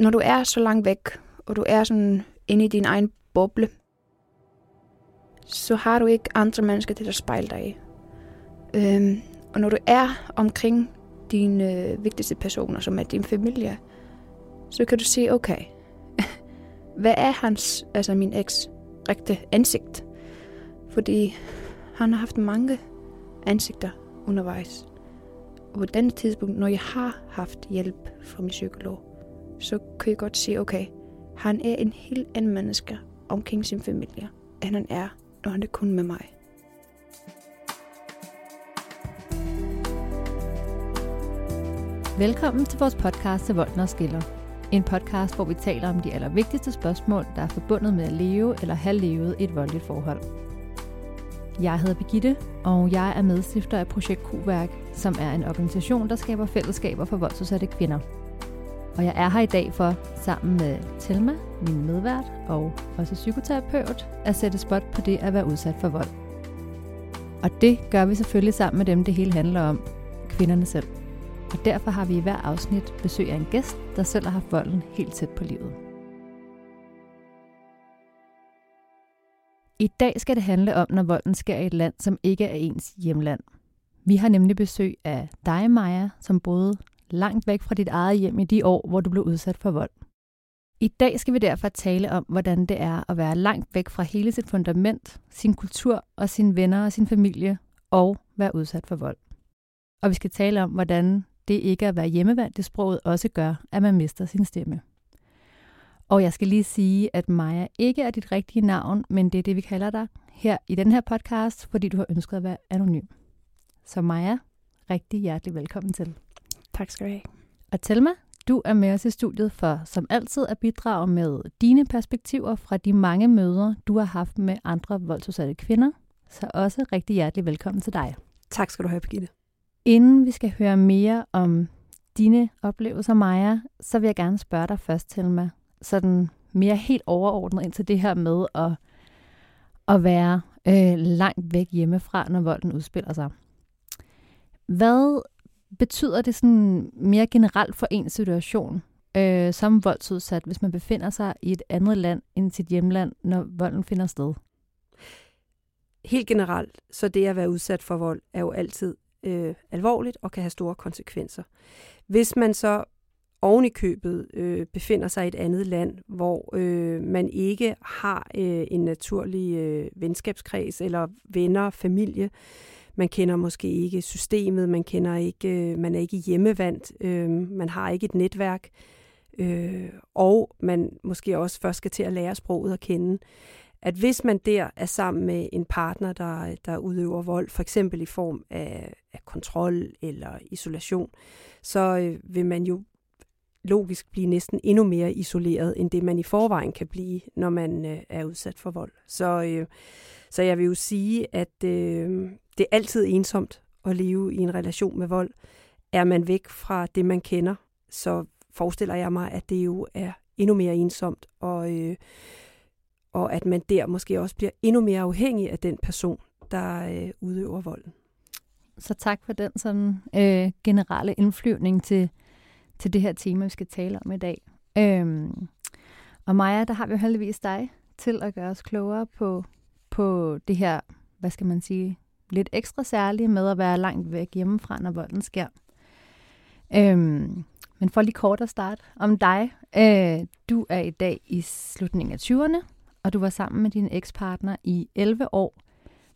når du er så langt væk, og du er sådan inde i din egen boble, så har du ikke andre mennesker til at spejle dig i. Øhm, og når du er omkring dine øh, vigtigste personer, som er din familie, så kan du sige, okay, hvad er hans, altså min eks, rigtige ansigt? Fordi han har haft mange ansigter undervejs. Og på den tidspunkt, når jeg har haft hjælp fra min psykolog, så kan I godt sige, okay, han er en helt anden menneske omkring sin familie, end han er, når han er kun med mig. Velkommen til vores podcast til Volden og Skiller. En podcast, hvor vi taler om de allervigtigste spørgsmål, der er forbundet med at leve eller have levet i et voldeligt forhold. Jeg hedder Begitte, og jeg er medstifter af Projekt Q-værk, som er en organisation, der skaber fællesskaber for voldsudsatte kvinder. Og jeg er her i dag for, sammen med Telma, min medvært og også psykoterapeut, at sætte spot på det at være udsat for vold. Og det gør vi selvfølgelig sammen med dem, det hele handler om, kvinderne selv. Og derfor har vi i hver afsnit besøg af en gæst, der selv har haft volden helt tæt på livet. I dag skal det handle om, når volden sker i et land, som ikke er ens hjemland. Vi har nemlig besøg af dig, Maja, som boede langt væk fra dit eget hjem i de år, hvor du blev udsat for vold. I dag skal vi derfor tale om, hvordan det er at være langt væk fra hele sit fundament, sin kultur og sine venner og sin familie, og være udsat for vold. Og vi skal tale om, hvordan det ikke at være hjemmevandt i sproget også gør, at man mister sin stemme. Og jeg skal lige sige, at Maja ikke er dit rigtige navn, men det er det, vi kalder dig her i den her podcast, fordi du har ønsket at være anonym. Så Maja, rigtig hjertelig velkommen til. Tak skal du have. Og Telma, du er med os i studiet for som altid at bidrage med dine perspektiver fra de mange møder, du har haft med andre voldsudsatte kvinder. Så også rigtig hjertelig velkommen til dig. Tak skal du have, Birgitte. Inden vi skal høre mere om dine oplevelser, Maja, så vil jeg gerne spørge dig først, Telma, sådan mere helt overordnet ind til det her med at, at være øh, langt væk hjemmefra, når volden udspiller sig. Hvad betyder det sådan mere generelt for en situation øh, som voldsudsat, hvis man befinder sig i et andet land end sit hjemland, når volden finder sted? Helt generelt, så det at være udsat for vold er jo altid øh, alvorligt og kan have store konsekvenser. Hvis man så oven i købet øh, befinder sig i et andet land, hvor øh, man ikke har øh, en naturlig øh, venskabskreds eller venner, familie, man kender måske ikke systemet, man kender ikke, øh, man er ikke hjemmevandt, øh, man har ikke et netværk, øh, og man måske også først skal til at lære sproget at kende. At hvis man der er sammen med en partner, der, der udøver vold, for eksempel i form af, af kontrol eller isolation, så øh, vil man jo logisk blive næsten endnu mere isoleret, end det man i forvejen kan blive, når man øh, er udsat for vold. Så, øh, så jeg vil jo sige, at øh, det er altid ensomt at leve i en relation med vold. Er man væk fra det, man kender, så forestiller jeg mig, at det jo er endnu mere ensomt, og, øh, og at man der måske også bliver endnu mere afhængig af den person, der øh, udøver volden. Så tak for den sådan øh, generelle indflyvning til, til det her tema, vi skal tale om i dag. Øhm, og Maja, der har vi jo heldigvis dig til at gøre os klogere på, på det her, hvad skal man sige, lidt ekstra særlige med at være langt væk hjemmefra, når volden sker. Øhm, men for lige kort at starte om dig. Øh, du er i dag i slutningen af 20'erne, og du var sammen med din ekspartner i 11 år,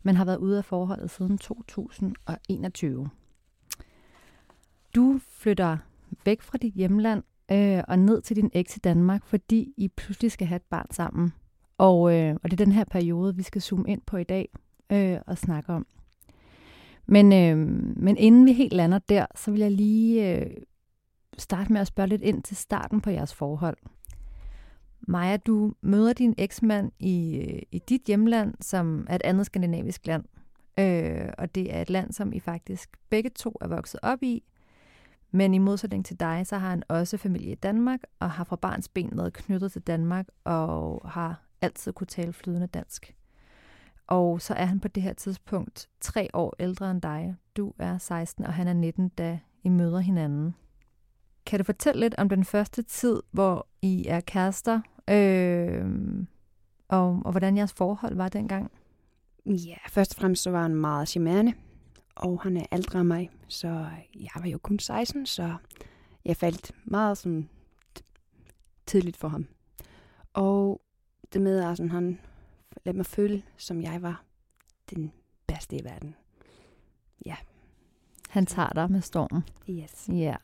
men har været ude af forholdet siden 2021. Du flytter væk fra dit hjemland øh, og ned til din eks i Danmark, fordi I pludselig skal have et barn sammen. Og, øh, og det er den her periode, vi skal zoome ind på i dag øh, og snakke om. Men, øh, men inden vi helt lander der, så vil jeg lige øh, starte med at spørge lidt ind til starten på jeres forhold. Maja, du møder din eksmand i, øh, i dit hjemland, som er et andet skandinavisk land. Øh, og det er et land, som I faktisk begge to er vokset op i. Men i modsætning til dig, så har han også familie i Danmark, og har fra barns ben været knyttet til Danmark, og har altid kunne tale flydende dansk. Og så er han på det her tidspunkt tre år ældre end dig. Du er 16, og han er 19, da I møder hinanden. Kan du fortælle lidt om den første tid, hvor I er kærester, øh, og, og hvordan jeres forhold var dengang? Ja, først og fremmest så var han meget charmerende, og han er ældre end mig, så jeg var jo kun 16, så jeg faldt meget sådan tidligt for ham. Og det med, at han lad mig føle, som jeg var den bedste i verden. Ja. Han tager dig med stormen. Yes. Ja.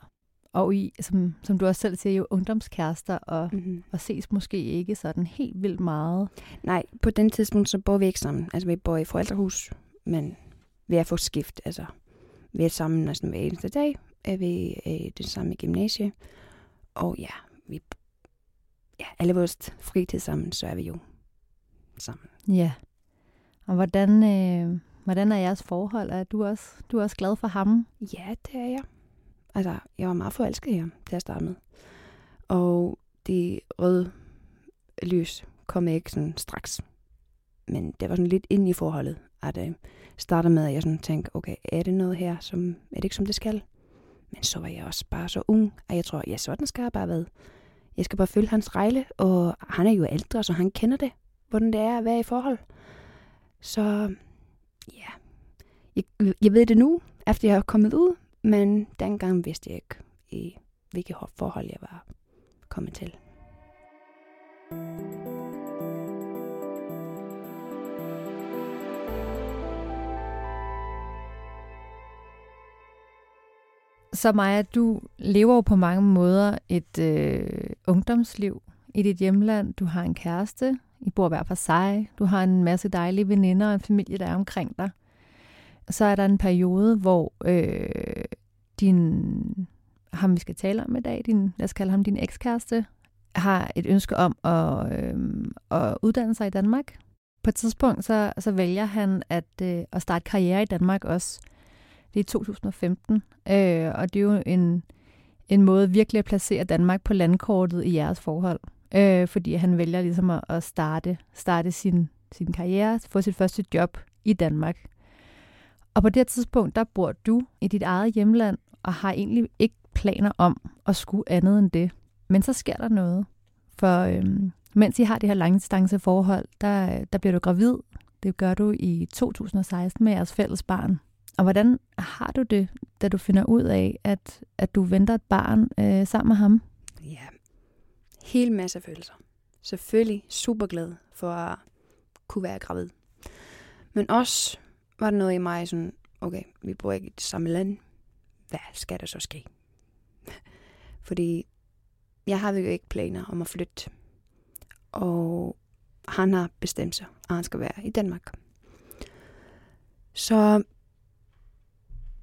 Og I, som, som du også selv siger, jo ungdomskærester, og, Mm-hmm. og ses måske ikke sådan helt vildt meget. Nej, på den tidspunkt, så bor vi ikke sammen. Altså, vi bor i forældrehus, men vi er for skift. Altså, vi er sammen næsten hver eneste dag. Er vi i det samme gymnasie. Og ja, vi, ja, alle vores fritid sammen, så er vi jo sammen. Ja. Og hvordan, øh, hvordan er jeres forhold? Er du også, du er også glad for ham? Ja, det er jeg. Altså, jeg var meget forelsket i ham til at starte med. Og det røde lys kom ikke sådan straks. Men det var sådan lidt ind i forholdet, at det startede med, at jeg sådan tænkte, okay, er det noget her, som er det ikke som det skal? Men så var jeg også bare så ung, at jeg tror, ja, sådan skal jeg bare være. Jeg skal bare følge hans rejle, og han er jo ældre, så han kender det, hvordan det er at være i forhold. Så ja, jeg, jeg ved det nu, efter jeg er kommet ud, men dengang vidste jeg ikke, i hvilket forhold jeg var kommet til. Så Maja, du lever jo på mange måder et øh, ungdomsliv i dit hjemland. Du har en kæreste, i bor hver for sig, du har en masse dejlige veninder og en familie, der er omkring dig. Så er der en periode, hvor øh, din, ham vi skal tale om i dag, din, lad os kalde ham din ekskæreste, har et ønske om at, øh, at uddanne sig i Danmark. På et tidspunkt, så, så vælger han at, øh, at starte karriere i Danmark også. Det er i 2015, øh, og det er jo en, en måde virkelig at placere Danmark på landkortet i jeres forhold. Øh, fordi han vælger ligesom at, at starte, starte sin, sin karriere, få sit første job i Danmark. Og på det tidspunkt, der bor du i dit eget hjemland, og har egentlig ikke planer om at skulle andet end det. Men så sker der noget. For øhm, mens I har det her langdistanceforhold, der, der bliver du gravid. Det gør du i 2016 med jeres fælles barn. Og hvordan har du det, da du finder ud af, at, at du venter et barn øh, sammen med ham? Ja, helt masse følelser. Selvfølgelig super glad for at kunne være gravid. Men også var der noget i mig sådan, okay, vi bor ikke i det samme land. Hvad skal der så ske? Fordi jeg har jo ikke planer om at flytte. Og han har bestemt sig, at han skal være i Danmark. Så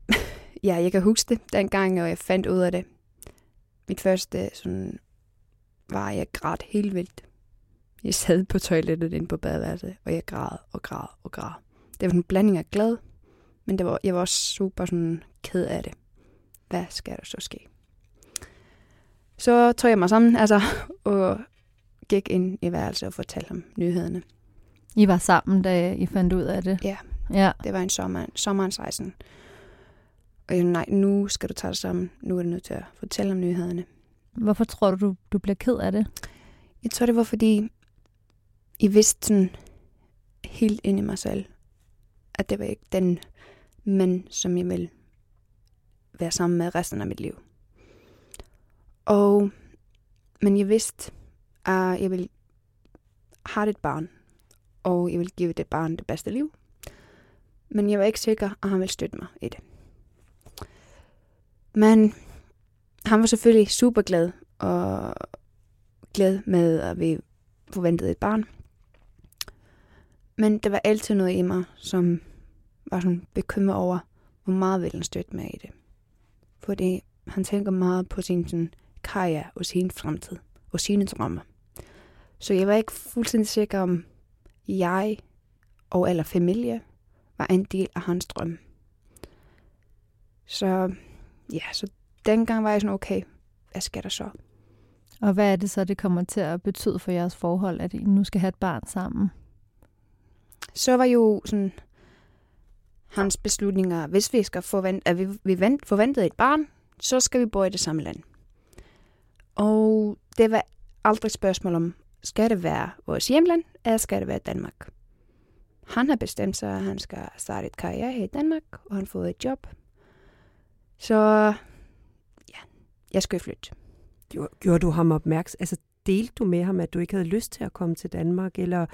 ja, jeg kan huske det dengang, og jeg fandt ud af det. Mit første sådan, var, at jeg græd helt vildt. Jeg sad på toilettet inde på badeværelset, og jeg græd og græd og græd. Det var en blanding af glæde, men det var, jeg var også super sådan ked af det. Hvad skal der så ske? Så tog jeg mig sammen, altså, og gik ind i værelset og fortalte ham nyhederne. I var sammen, da I fandt ud af det? Ja. Ja. Det var en sommer, sommerens rejsen. Og jeg nej, nu skal du tage dig sammen. Nu er du nødt til at fortælle om nyhederne. Hvorfor tror du, du, du bliver ked af det? Jeg tror, det var fordi, I vidste sådan helt ind i mig selv, at det var ikke den mand, som jeg vil være sammen med resten af mit liv. Og, men jeg vidste, at jeg vil have et barn, og jeg vil give det barn det bedste liv. Men jeg var ikke sikker, at han ville støtte mig i det. Men han var selvfølgelig super glad og glad med, at vi forventede et barn. Men der var altid noget i mig, som var sådan bekymret over, hvor meget vil han støtte mig i det. Fordi han tænker meget på sin sådan, karriere og sin fremtid og sine drømme. Så jeg var ikke fuldstændig sikker om, jeg og eller familie var en del af hans drøm. Så ja, så dengang var jeg sådan, okay, hvad skal der så? Og hvad er det så, det kommer til at betyde for jeres forhold, at I nu skal have et barn sammen? Så var jo sådan hans beslutninger, hvis vi skal forvente, at vi, vi vent, forventede et barn, så skal vi bo i det samme land. Og det var aldrig spørgsmål om, skal det være vores hjemland, eller skal det være Danmark? Han har bestemt sig, at han skal starte et karriere her i Danmark, og han har fået et job. Så jeg skal flytte. Gjorde, du ham opmærksom? Altså, delte du med ham, at du ikke havde lyst til at komme til Danmark, eller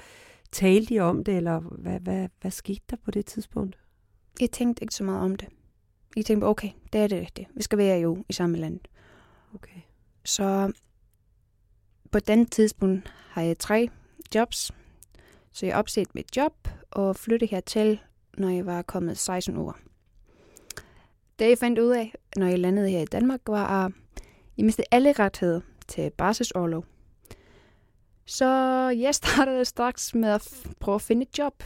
talte I om det, eller hvad, hvad, hvad skete der på det tidspunkt? Jeg tænkte ikke så meget om det. Jeg tænkte, okay, det er det rigtige. Vi skal være jo i samme land. Okay. Så på den tidspunkt har jeg tre jobs. Så jeg opset mit job og flyttede hertil, når jeg var kommet 16 år. Det jeg fandt ud af, når jeg landede her i Danmark, var, at jeg mistede alle rettigheder til barselsårlov. Så jeg startede straks med at prøve at finde et job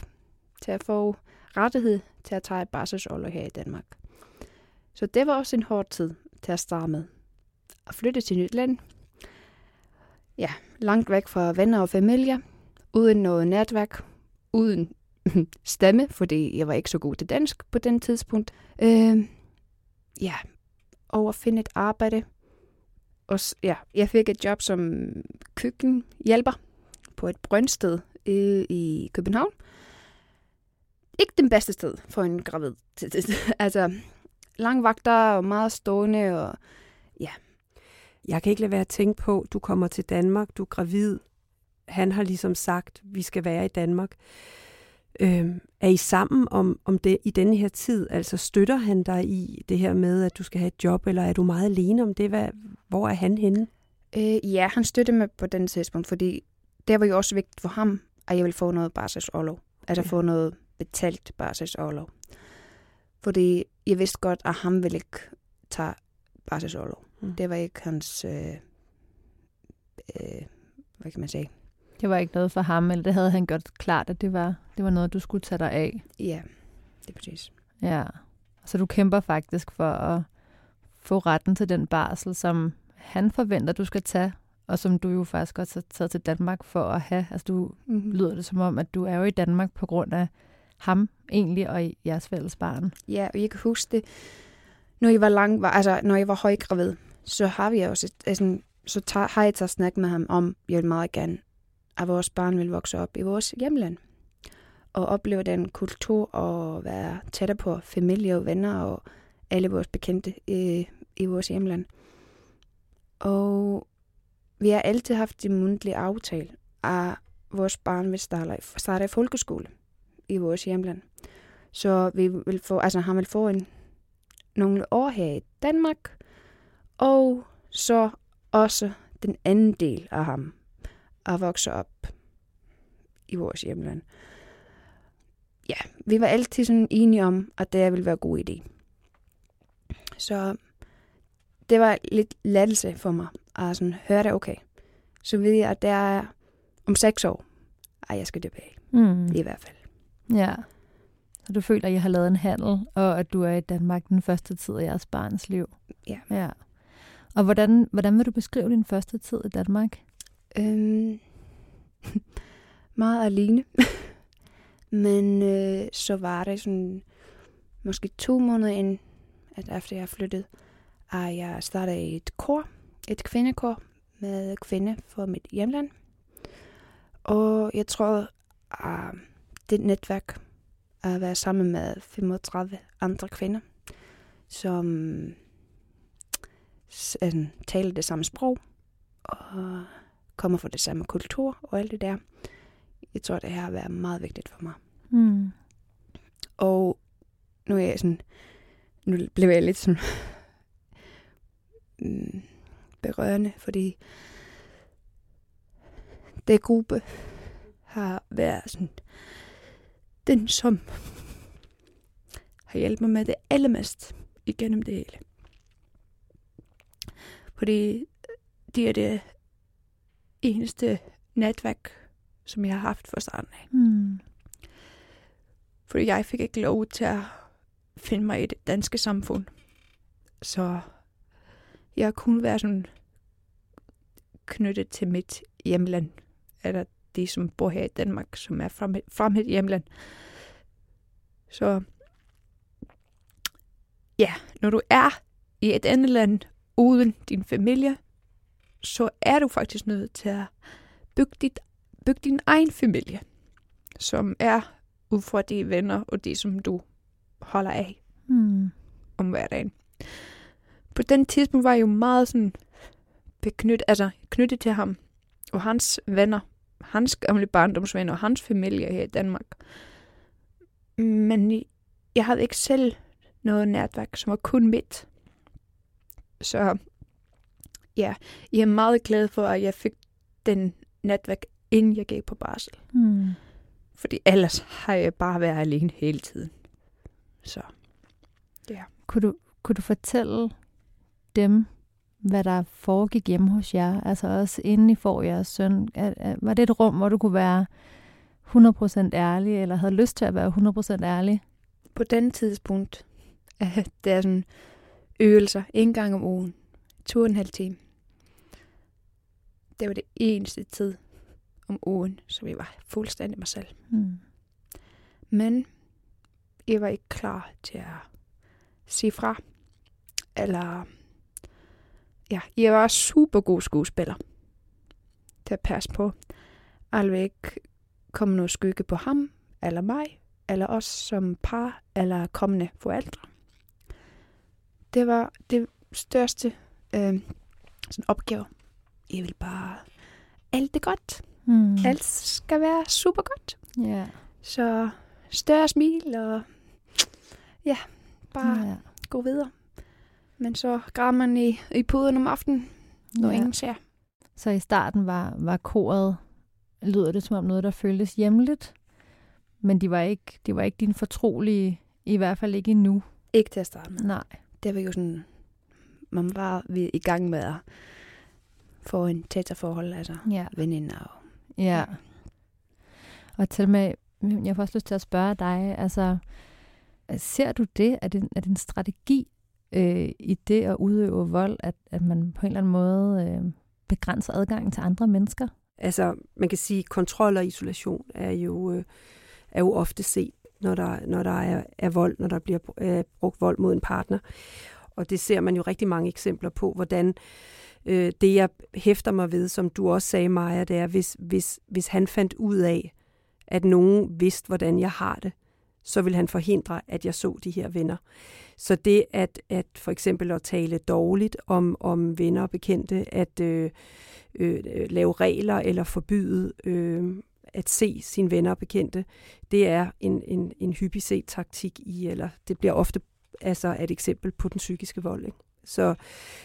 til at få rettighed til at tage et barselsårlov her i Danmark. Så det var også en hård tid til at starte med. At flytte til nyt land. Ja, langt væk fra venner og familie. Uden noget netværk. Uden stemme, fordi jeg var ikke så god til dansk på den tidspunkt. Øh, ja, og at finde et arbejde. Og ja, jeg fik et job som køkkenhjælper på et brøndsted i, i København. Ikke den bedste sted for en gravid. altså, lang vagter og meget stående og ja. Jeg kan ikke lade være at tænke på, du kommer til Danmark, du er gravid. Han har ligesom sagt, vi skal være i Danmark. Øhm, er I sammen om, om det i denne her tid? Altså støtter han dig i det her med, at du skal have et job, eller er du meget alene om det? Hvad, hvor er han henne? Øh, ja, han støtter mig på den tidspunkt, fordi det var jo også vigtigt for ham, at jeg ville få noget barselsårlov. Altså ja. få noget betalt barselsårlov. Fordi jeg vidste godt, at han ville ikke tage barselsårlov. Mm. Det var ikke hans, øh, øh, hvad kan man sige? Det var ikke noget for ham, eller det havde han gjort klart, at det var, det var noget, du skulle tage dig af. Ja, det er præcis. Ja, så du kæmper faktisk for at få retten til den barsel, som han forventer, du skal tage, og som du jo faktisk også har taget til Danmark for at have. Altså du mm-hmm. lyder det som om, at du er jo i Danmark på grund af ham egentlig og jeres fælles barn. Ja, og jeg kan huske det, når jeg var lang, altså når jeg var højgravid, så har vi også, altså, så tager, har jeg taget snak med ham om, jeg vil meget gerne, at vores barn vil vokse op i vores hjemland. Og opleve den kultur og være tættere på familie og venner og alle vores bekendte i, i vores hjemland. Og vi har altid haft en mundtlig aftale, at vores barn vil starte, starte i folkeskole i vores hjemland. Så vi vil få, altså han vil få en, nogle år her i Danmark, og så også den anden del af ham at vokse op i vores hjemland. Ja, vi var altid sådan enige om, at det ville være en god idé. Så det var lidt lettelse for mig at sådan høre det, okay. Så ved jeg, at det er om seks år, at jeg skal tilbage. Mm. I hvert fald. Ja. Så du føler, at jeg har lavet en handel, og at du er i Danmark den første tid af jeres barns liv. Ja. ja. Og hvordan, hvordan vil du beskrive din første tid i Danmark? Øhm, meget alene. Men øh, så var det sådan, måske to måneder ind, at efter jeg flyttede, at jeg startede i et kor, et kvindekor med kvinde fra mit hjemland. Og jeg tror, at det netværk at være sammen med 35 andre kvinder, som altså, taler det samme sprog og kommer fra det samme kultur og alt det der. Jeg tror, det her har været meget vigtigt for mig. Mm. Og nu er jeg sådan, nu blev jeg lidt sådan mm, berørende, fordi det gruppe har været sådan den, som har hjulpet mig med det allermest igennem det hele. Fordi det er det eneste netværk, som jeg har haft for starten af. Mm. Fordi jeg fik ikke lov til at finde mig i det danske samfund. Så jeg kunne være sådan knyttet til mit hjemland, eller de, som bor her i Danmark, som er fra mit, fra mit hjemland. Så ja, når du er i et andet land uden din familie, så er du faktisk nødt til at bygge, dit, bygge din egen familie, som er ud fra de venner og de, som du holder af Mm. om hverdagen. På den tidspunkt var jeg jo meget sådan beknyttet, altså knyttet til ham og hans venner, hans gamle barndomsvenner og hans familie her i Danmark. Men jeg havde ikke selv noget netværk, som var kun mit. Så ja, jeg er meget glad for, at jeg fik den netværk, inden jeg gik på barsel. Mm. Fordi ellers har jeg bare været alene hele tiden. Så Kunne, du, kunne du fortælle dem, hvad der foregik hjemme hos jer? Altså også inden I får jeres søn. Var det et rum, hvor du kunne være 100% ærlig, eller havde lyst til at være 100% ærlig? på den tidspunkt, det er sådan øvelser en gang om ugen, to og en halv time. Det var det eneste tid om ugen, så vi var fuldstændig mig selv. Mm. Men jeg var ikke klar til at sige fra. Eller, ja, jeg var super god skuespiller til at passe på. Aldrig ikke komme noget skygge på ham, eller mig, eller os som par, eller kommende forældre. Det var det største øh, sådan opgave. Jeg vil bare alt det godt. Mm. Alt skal være super godt. Ja. Så større smil og ja, bare ja. gå videre. Men så græder man i, i puden om aftenen, når ja. ingen ser. Så i starten var, var koret, lyder det som om noget, der føltes hjemligt, men de var ikke, de var ikke dine fortrolige, i hvert fald ikke endnu. Ikke til at starte med. Nej. Det var jo sådan, man var i gang med at få en tættere forhold, altså Ja. veninder. Og, Ja. Og til med, jeg får også lyst til at spørge dig, altså, ser du det, er det, er det en strategi øh, i det at udøve vold, at, at man på en eller anden måde øh, begrænser adgangen til andre mennesker? Altså, man kan sige, kontrol og isolation er jo, øh, er jo ofte set, når der, når der er, er vold, når der bliver øh, brugt vold mod en partner. Og det ser man jo rigtig mange eksempler på, hvordan øh, øh, det, jeg hæfter mig ved, som du også sagde, Maja, det er, hvis, hvis, hvis han fandt ud af, at nogen vidste, hvordan jeg har det, så vil han forhindre, at jeg så de her venner. Så det at, at for eksempel at tale dårligt om, om venner og bekendte, at øh, øh, lave regler eller forbyde øh, at se sine venner og bekendte, det er en, en, en hyppig set taktik i, eller det bliver ofte altså et eksempel på den psykiske vold. Ikke? Så,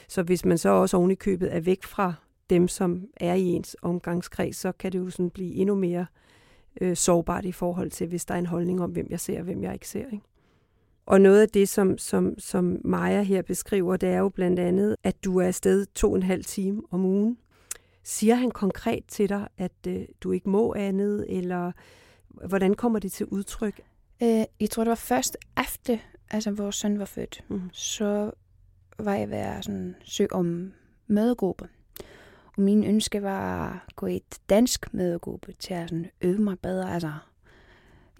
så hvis man så også oven i købet er væk fra dem, som er i ens omgangskreds, så kan det jo sådan blive endnu mere øh, sårbart i forhold til, hvis der er en holdning om, hvem jeg ser og hvem jeg ikke ser. Ikke? Og noget af det, som, som, som Maja her beskriver, det er jo blandt andet, at du er afsted to og en halv time om ugen. Siger han konkret til dig, at øh, du ikke må andet, eller hvordan kommer det til udtryk? øh, jeg tror, det var først efter, altså vores søn var født, Mm. så var jeg ved at sådan, søge om mødegruppe. Og min ønske var at gå i et dansk mødegruppe til at sådan, øve mig bedre, altså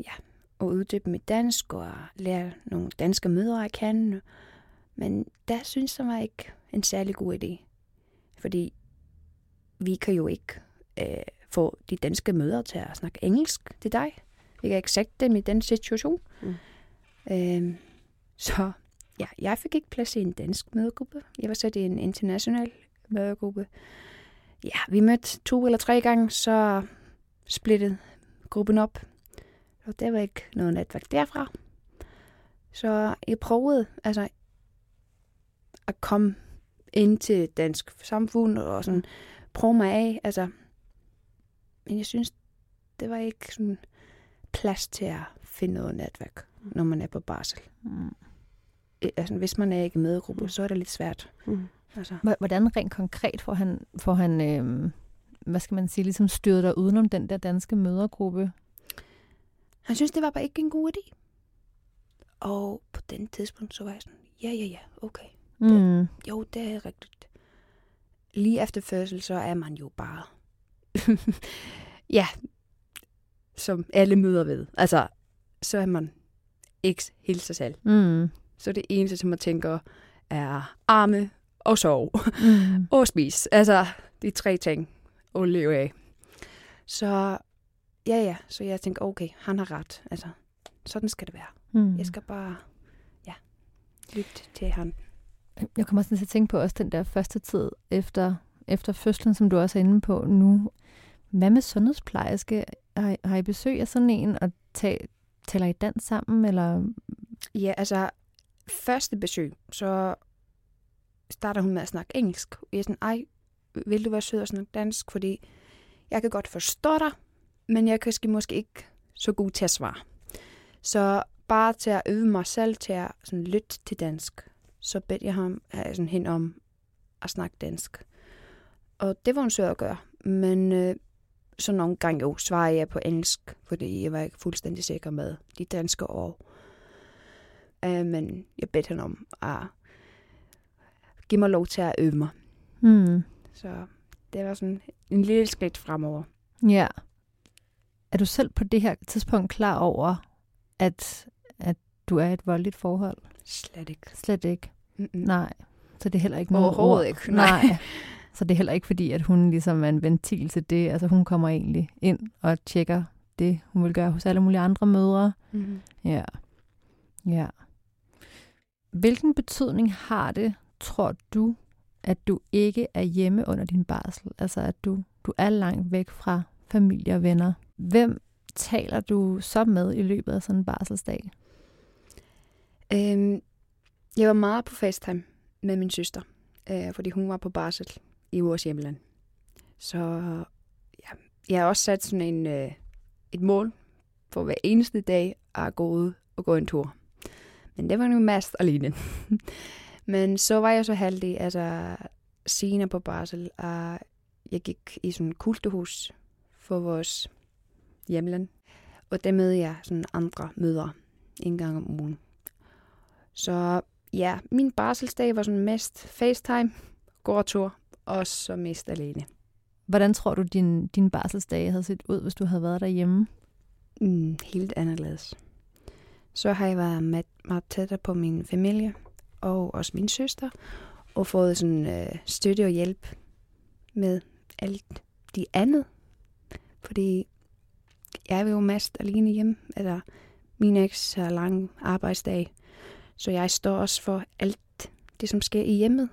ja, og uddybe mit dansk og lære nogle danske mødre at kende. Men der synes jeg var ikke en særlig god idé. Fordi vi kan jo ikke øh, få de danske mødre til at snakke engelsk til dig. Vi kan ikke sætte dem i den situation. Mm. Øh, så ja, jeg fik ikke plads i en dansk mødegruppe. Jeg var sat i en international mødegruppe. Ja, vi mødte to eller tre gange, så splittede gruppen op. Og der var ikke noget netværk derfra. Så jeg prøvede altså at komme ind til dansk samfund og sådan prøve mig af. Altså, men jeg synes, det var ikke sådan plads til at finde noget netværk, når man er på barsel. Mm. Øh, Altså, hvis man er ikke i mødegruppe, så er det lidt svært. Mm. Altså, Hvordan rent konkret får han, får han øh, hvad skal man sige, ligesom styret dig udenom den der danske mødergruppe? han synes, det var bare ikke en god idé. Og på den tidspunkt, så var jeg sådan, ja, ja, ja, okay. Mm. Jo, det er rigtigt. Lige efter fødsel, så er man jo bare... ja, som alle møder ved. Altså, så er man ikke helt sig selv. Mm. Så det eneste, som man tænker, er arme og sove Mm. og spise. Altså, de tre ting at leve af. Så ja, ja, så jeg tænkte, okay, han har ret. Altså, sådan skal det være. Mm. Jeg skal bare, ja, lytte til ham. Jeg kommer også til at tænke på også den der første tid efter, efter fødslen, som du også er inde på nu. Hvad med sundhedsplejerske? Har, har I besøg af sådan en, og ta- taler I dansk sammen? Eller? Ja, altså, første besøg, så starter hun med at snakke engelsk. Jeg er sådan, ej, vil du være sød og snakke dansk? Fordi jeg kan godt forstå dig, men jeg kan måske- ikke så god til at svare. Så bare til at øve mig selv til at sådan, lytte til dansk, så bedte jeg ham sådan, hen om at snakke dansk. Og det var hun sød at gøre. Men øh, så nogle gange jo svarer jeg på engelsk, fordi jeg var ikke fuldstændig sikker med de danske ord. Uh, men jeg bedte hende om at give mig lov til at øve mig. Mm. Så det var sådan en lille skridt fremover. Ja. Er du selv på det her tidspunkt klar over, at, at du er et voldeligt forhold? Slet ikke. Slet ikke. Mm-mm. Nej. Så det er heller ikke noget Overhovedet ord. ikke, Nej. nej. Så det er heller ikke fordi, at hun ligesom er en ventil til det. Altså hun kommer egentlig ind og tjekker det, hun vil gøre hos alle mulige andre mødre. Mm-hmm. Ja. Ja. Hvilken betydning har det, tror du, at du ikke er hjemme under din barsel? Altså at du, du er langt væk fra familie og venner. Hvem taler du så med i løbet af sådan en barselsdag? Øhm, jeg var meget på FaceTime med min søster, øh, fordi hun var på barsel i vores hjemland. Så ja, jeg har også sat sådan en, øh, et mål for hver eneste dag at gå ud og gå en tur. Men det var nu mest alene. Men så var jeg så heldig, altså senere på barsel, at jeg gik i sådan et kulturhus for vores hjemland. Og der mødte jeg sådan andre mødre en gang om ugen. Så ja, min barselsdag var sådan mest FaceTime, gårdtur, og så mest alene. Hvordan tror du, din, din barselsdag havde set ud, hvis du havde været derhjemme? Mm, helt anderledes. Så har jeg været med, meget tættere på min familie, og også min søster, og fået sådan øh, støtte og hjælp med alt de andet. Fordi jeg er jo mest alene hjemme, eller min eks har lang arbejdsdag, så jeg står også for alt det, som sker i hjemmet.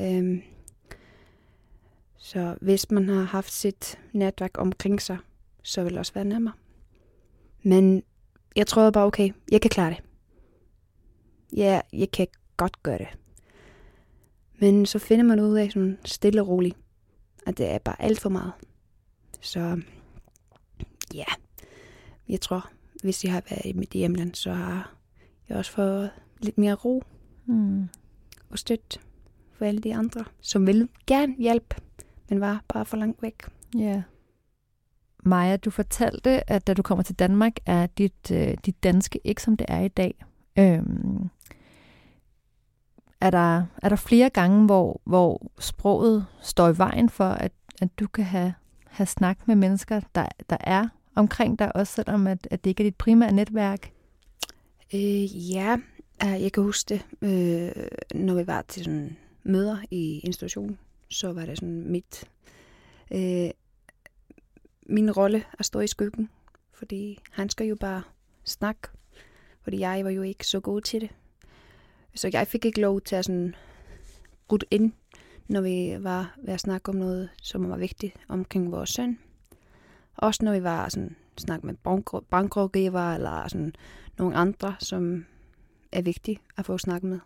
Øhm, så hvis man har haft sit netværk omkring sig, så vil det også være nemmere. Men jeg tror bare, okay, jeg kan klare det. Ja, jeg kan godt gøre det. Men så finder man ud af sådan stille og roligt, at det er bare alt for meget. Så ja, jeg tror, hvis jeg har været i mit hjemland, så har jeg også fået lidt mere ro Hmm. og støtte for alle de andre, som vil gerne hjælpe, men var bare for langt væk. Ja. Maja, du fortalte, at da du kommer til Danmark, er dit, øh, dit danske ikke, som det er i dag. Øhm, er, der, er der flere gange, hvor, hvor sproget står i vejen for, at, at du kan have, have snak med mennesker, der, der er omkring dig, også selvom at, at det ikke er dit primære netværk? Øh, ja, øh, jeg kan huske det, øh, når vi var til sådan møder i institutionen, så var det sådan mit, øh, min rolle at stå i skyggen, fordi han skal jo bare snakke, fordi jeg var jo ikke så god til det. Så jeg fik ikke lov til at sådan rute ind, når vi var ved at snakke om noget, som var vigtigt omkring vores søn. Også når vi var sådan snakke med bankrådgiver eller sådan nogle andre, som er vigtige at få snakket med,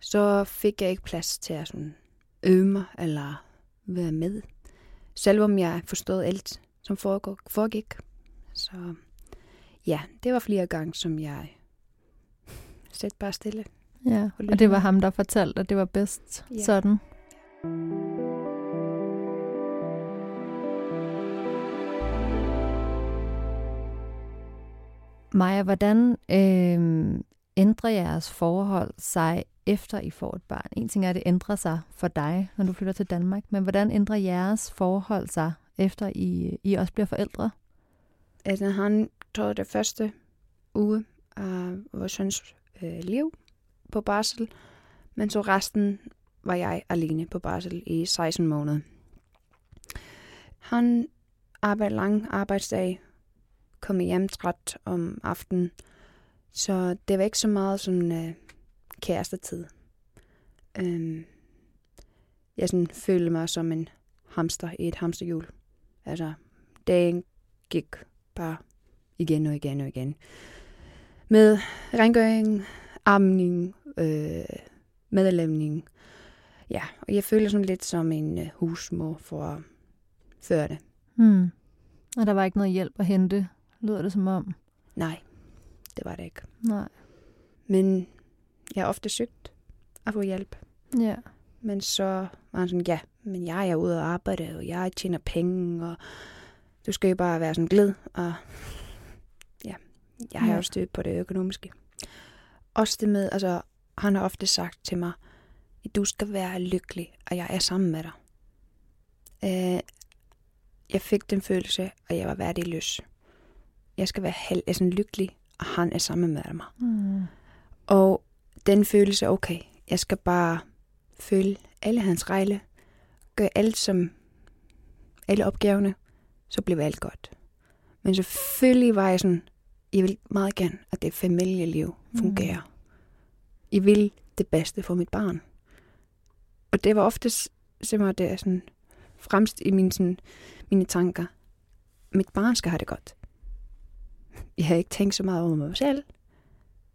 så fik jeg ikke plads til at sådan øve mig eller være med. Selvom jeg forstod alt, som foregik. Så ja, det var flere gange, som jeg sæt bare stille. Ja, lytte og det var ham, der fortalte, at det var bedst Ja. sådan. Maja, hvordan øh, ændrer jeres forhold sig efter I får et barn? En ting er, at det ændrer sig for dig, når du flytter til Danmark, men hvordan ændrer jeres forhold sig, efter I, I også bliver forældre? Altså, han tog det første uge af vores søns øh, liv på barsel, men så resten var jeg alene på barsel i 16 måneder. han arbejder lang arbejdsdag, kom hjem træt om aftenen, så det var ikke så meget sådan øh, kærestetid. Øhm, jeg sådan følte mig som en hamster i et hamsterhjul. Altså, dagen gik bare igen og igen og igen. Med rengøring, amning, øh, medlemning. Ja, og jeg føler sådan lidt som en øh, husmor for at føre det. Hmm. Og der var ikke noget hjælp at hente, lyder det som om. Nej, det var det ikke. Nej. Men jeg har ofte søgt at få hjælp. Ja. Men så var han sådan, ja, men jeg er ude og arbejde, og jeg tjener penge, og du skal jo bare være sådan glad. Og ja, jeg har Ja. jo styr på det økonomiske. Også det med, altså, han har ofte sagt til mig, du skal være lykkelig, og jeg er sammen med dig. Øh, jeg fik den følelse, at jeg var værdiløs. Jeg skal være held, altså lykkelig, og han er sammen med mig. Hmm. Og den følelse, okay, jeg skal bare følge alle hans rejle, gøre alt som, alle opgaverne, så bliver alt godt. Men selvfølgelig var jeg sådan, jeg vil meget gerne, at det familieliv fungerer. Mm. Jeg vil det bedste for mit barn. Og det var ofte simpelthen det er sådan, fremst i mine, sådan, mine tanker. Mit barn skal have det godt. Jeg har ikke tænkt så meget over mig selv.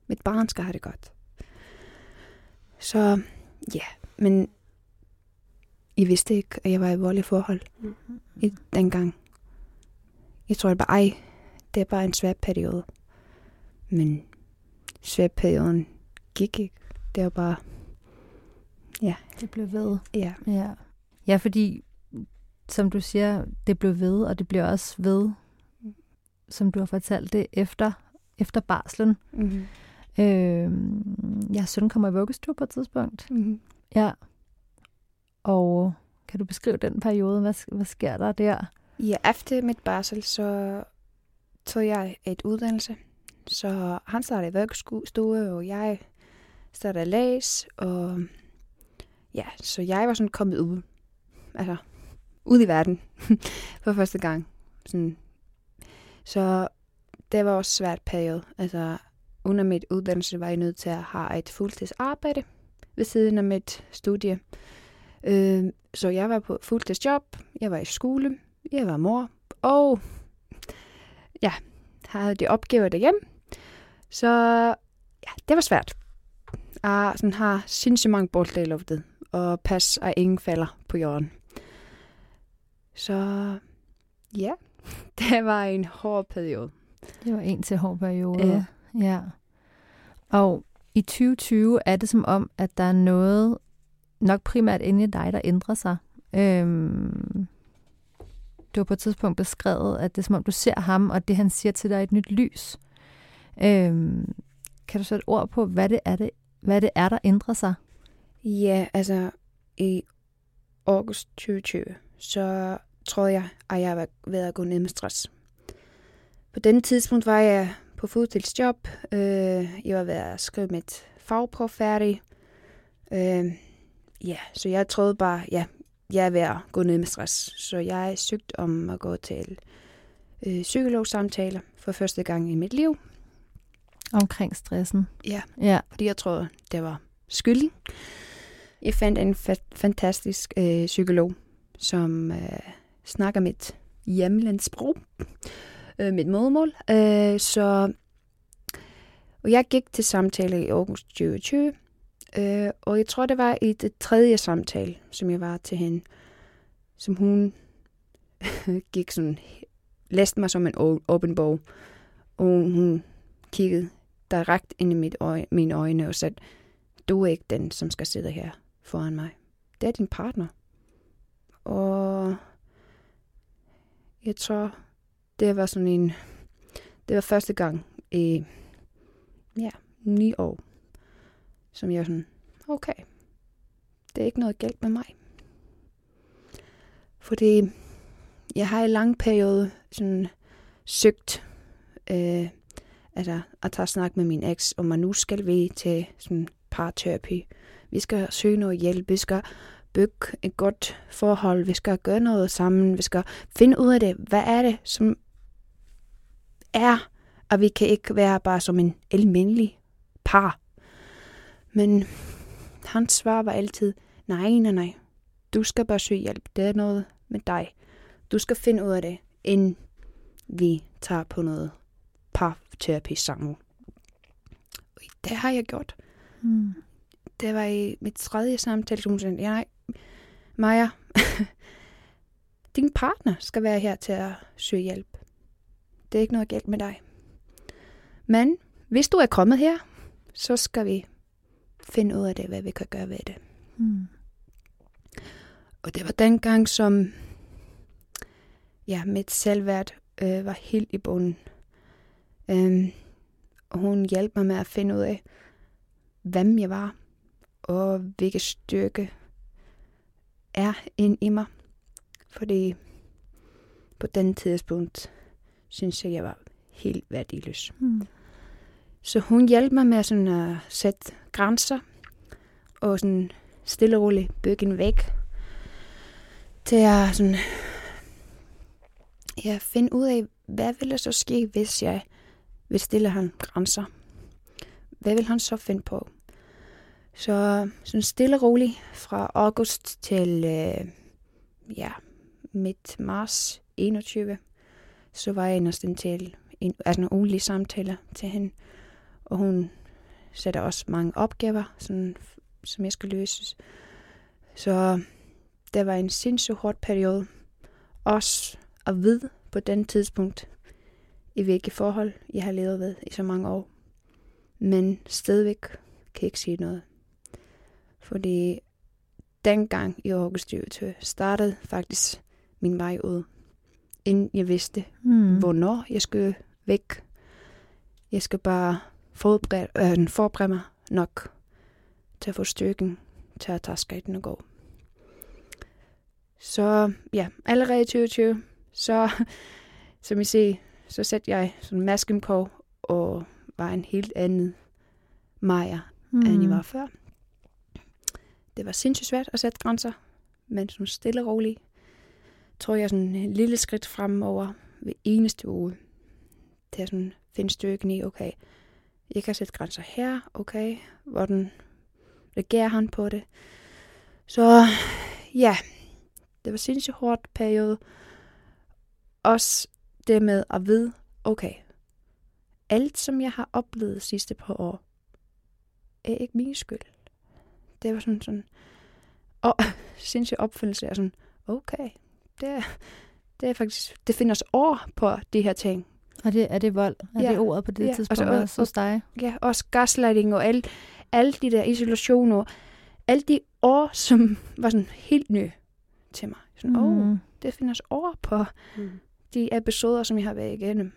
Mit barn skal have det godt. Så ja, men I vidste ikke, at jeg var i voldelige forhold i dengang. Jeg tror bare, ej, det er bare en svær periode. Men svær perioden gik ikke. Det var bare, Det blev ved. ja. Ja. ja, fordi som du siger, det blev ved, og det bliver også ved, som du har fortalt det, efter, efter barslen. Mm-hmm. Øh, ja, søn kommer i vuggestue på et tidspunkt. Mm-hmm. Ja. Og øh, kan du beskrive den periode? Hvad, hvad sker der der? Ja, efter mit barsel, så tog jeg et uddannelse. Så han startede i og jeg startede læs, og ja, så jeg var sådan kommet ud, altså ud i verden for første gang. Sådan. Så det var også svært periode. Altså, under mit uddannelse var jeg nødt til at have et fuldtidsarbejde ved siden af mit studie. Øh, så jeg var på fuldtidsjob, jeg var i skole, jeg var mor, og ja, havde de opgaver derhjemme. Så ja, det var svært. At sådan har sindssygt mange bolde i luftet, og pas, at ingen falder på jorden. Så ja, det var en hård periode. Det var en til hård periode. Ja. ja. Og i 2020 er det som om, at der er noget, nok primært inde i dig, der ændrer sig. Øhm, du har på et tidspunkt beskrevet, at det er som om, du ser ham, og det han siger til dig er et nyt lys. Øhm, kan du sætte ord på, hvad det er, det, hvad det er der ændrer sig? Ja, altså i august 2020, så tror jeg, at jeg var ved at gå ned med stress. På den tidspunkt var jeg på fuldtidsjob. Øh, jeg var ved at skrive mit fagprøve færdig. Øh, ja, så jeg troede bare, ja, jeg er ved at gå ned med stress. Så jeg søgte om at gå til øh, psykologsamtaler for første gang i mit liv. Omkring stressen. Ja. Ja. fordi jeg troede, det var skyldig. Jeg fandt en fa- fantastisk øh, psykolog, som øh, snakker mit hjemlandssprog, øh, mit modermål. Øh, så og jeg gik til samtale i august 2020, øh, og jeg tror, det var i det tredje samtale, som jeg var til hende, som hun gik sådan, læste mig som en åben bog, og hun kiggede direkt ind i mit øje, mine øjne og sagde, du er ikke den, som skal sidde her foran mig. Det er din partner. Og jeg tror, det var sådan en, det var første gang i, ja, ni år, som jeg var sådan, okay, det er ikke noget galt med mig. Fordi jeg har i lang periode sådan søgt øh, altså, at tage snak med min eks, om man nu skal vi til sådan parterapi. Vi skal søge noget hjælp. Vi skal bygge et godt forhold. Vi skal gøre noget sammen. Vi skal finde ud af det. Hvad er det, som er, og vi kan ikke være bare som en almindelig par. Men hans svar var altid, nej, nej, nej. Du skal bare søge hjælp. Det er noget med dig. Du skal finde ud af det, inden vi tager på noget parterapi sammen. Det har jeg gjort. Mm. Det var i mit tredje samtale, som hun sagde, nej, Maja, din partner skal være her til at søge hjælp. Det er ikke noget galt med dig. Men hvis du er kommet her, så skal vi finde ud af det, hvad vi kan gøre ved det. Mm. Og det var dengang, som ja, mit selvværd øh, var helt i bunden. Øhm, og hun hjalp mig med at finde ud af, hvem jeg var, og hvilken styrke er ind i mig. Fordi på den tidspunkt, synes jeg, jeg var helt værdiløs. Mm. Så hun hjalp mig med sådan at sætte grænser, og sådan stille og roligt bygge en væg, til at sådan, ja, finde ud af, hvad ville der så ske, hvis jeg vil stille ham grænser? Hvad vil han så finde på? Så sådan stille og roligt fra august til øh, ja, midt marts 21, så var jeg næsten til en, altså en ugenlig samtale til hende. Og hun sætter også mange opgaver, sådan, som jeg skal løse. Så det var en sindssygt hård periode. Også at vide på den tidspunkt, i hvilke forhold jeg har levet ved i så mange år. Men stadigvæk kan jeg ikke sige noget. Fordi dengang i august 2020 startede faktisk min vej ud. Inden jeg vidste, Mm. hvornår jeg skulle væk. Jeg skal bare forberede, øh, forberede mig nok til at få styrken til at tage skridten og gå. Så ja, allerede i 2020, så som I ser, så satte jeg sådan masken på og var en helt anden Maja, mm. end jeg var før. Det var sindssygt svært at sætte grænser, men sådan stille og roligt tror jeg sådan en lille skridt fremover ved eneste uge. Det er sådan finde styrken i, okay, jeg kan sætte grænser her, okay, hvordan reagerer han på det. Så ja, det var sindssygt hårdt periode. Også det med at vide, okay, alt som jeg har oplevet sidste par år, er ikke min skyld. Det var sådan sådan, og sindssygt opfyldelse af sådan, okay, det det er faktisk, det findes år på de her ting. Og det, er det vold? Er Ja. det ordet på det Ja, tidspunkt og så- og- også hos dig? Ja, også gaslighting og alle, alle de der isolationer. Alle de år, som var sådan helt nye til mig. Sådan, åh, oh, Mm. det findes år på Mm. de episoder, som jeg har været igennem.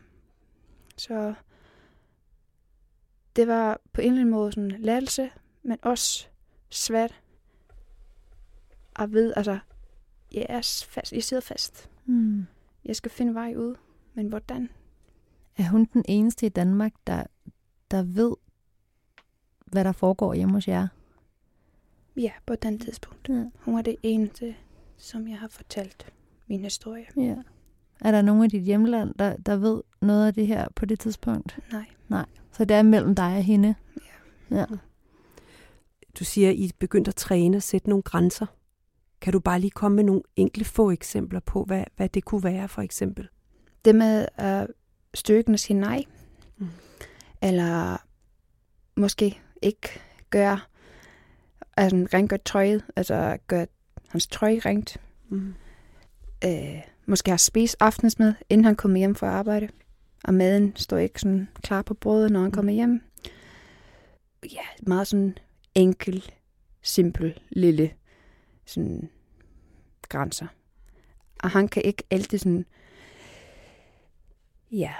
Så det var på en eller anden måde sådan lærdelse, men også svært at vide, altså, jeg, er fast, jeg sidder fast. Mm. Jeg skal finde vej ud, men hvordan? Er hun den eneste i Danmark, der, der ved, hvad der foregår hjemme hos jer? Ja, på den tidspunkt. Ja. Hun er det eneste, som jeg har fortalt min historie. ja. Er der nogen i dit hjemland, der, der ved noget af det her på det tidspunkt? Nej. Så det er mellem dig og hende? Ja. ja. Du siger, at I er begyndt at træne og sætte nogle grænser. Kan du bare lige komme med nogle enkle få eksempler på, hvad, hvad det kunne være for eksempel? Det med at styrken at sige nej, Mm. eller måske ikke gøre, altså rengøre tøjet, altså gøre hans tøj rent. Mm. Øh, måske har spist aftensmad, inden han kommer hjem fra arbejde. Og maden står ikke sådan klar på bordet, når han Mm. kommer hjem. Ja, meget sådan enkel, simpel, lille sådan grænser. Og han kan ikke altid sådan, ja,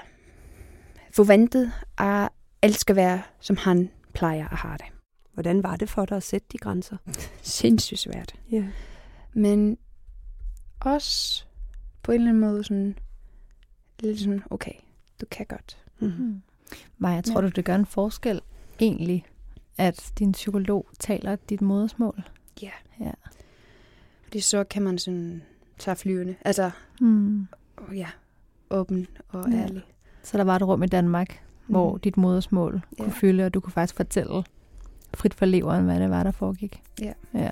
forventet, at alt skal være, som han plejer at have det. Hvordan var det for dig at sætte de grænser? Sindssygt svært. Ja. Men også på en eller anden måde sådan, lidt sådan, okay, du kan godt. Mm. Mm. Maja, tror Ja. du, det gør en forskel egentlig, at din psykolog taler dit modersmål? Ja. Ja. det så kan man sådan tage flyvende. Altså, Mm. ja, åben og Ja. ærlig. Så der var et rum i Danmark, hvor Mm. dit modersmål kunne Ja. fylde, og du kunne faktisk fortælle frit for leveren, hvad det var, der foregik. Ja. ja.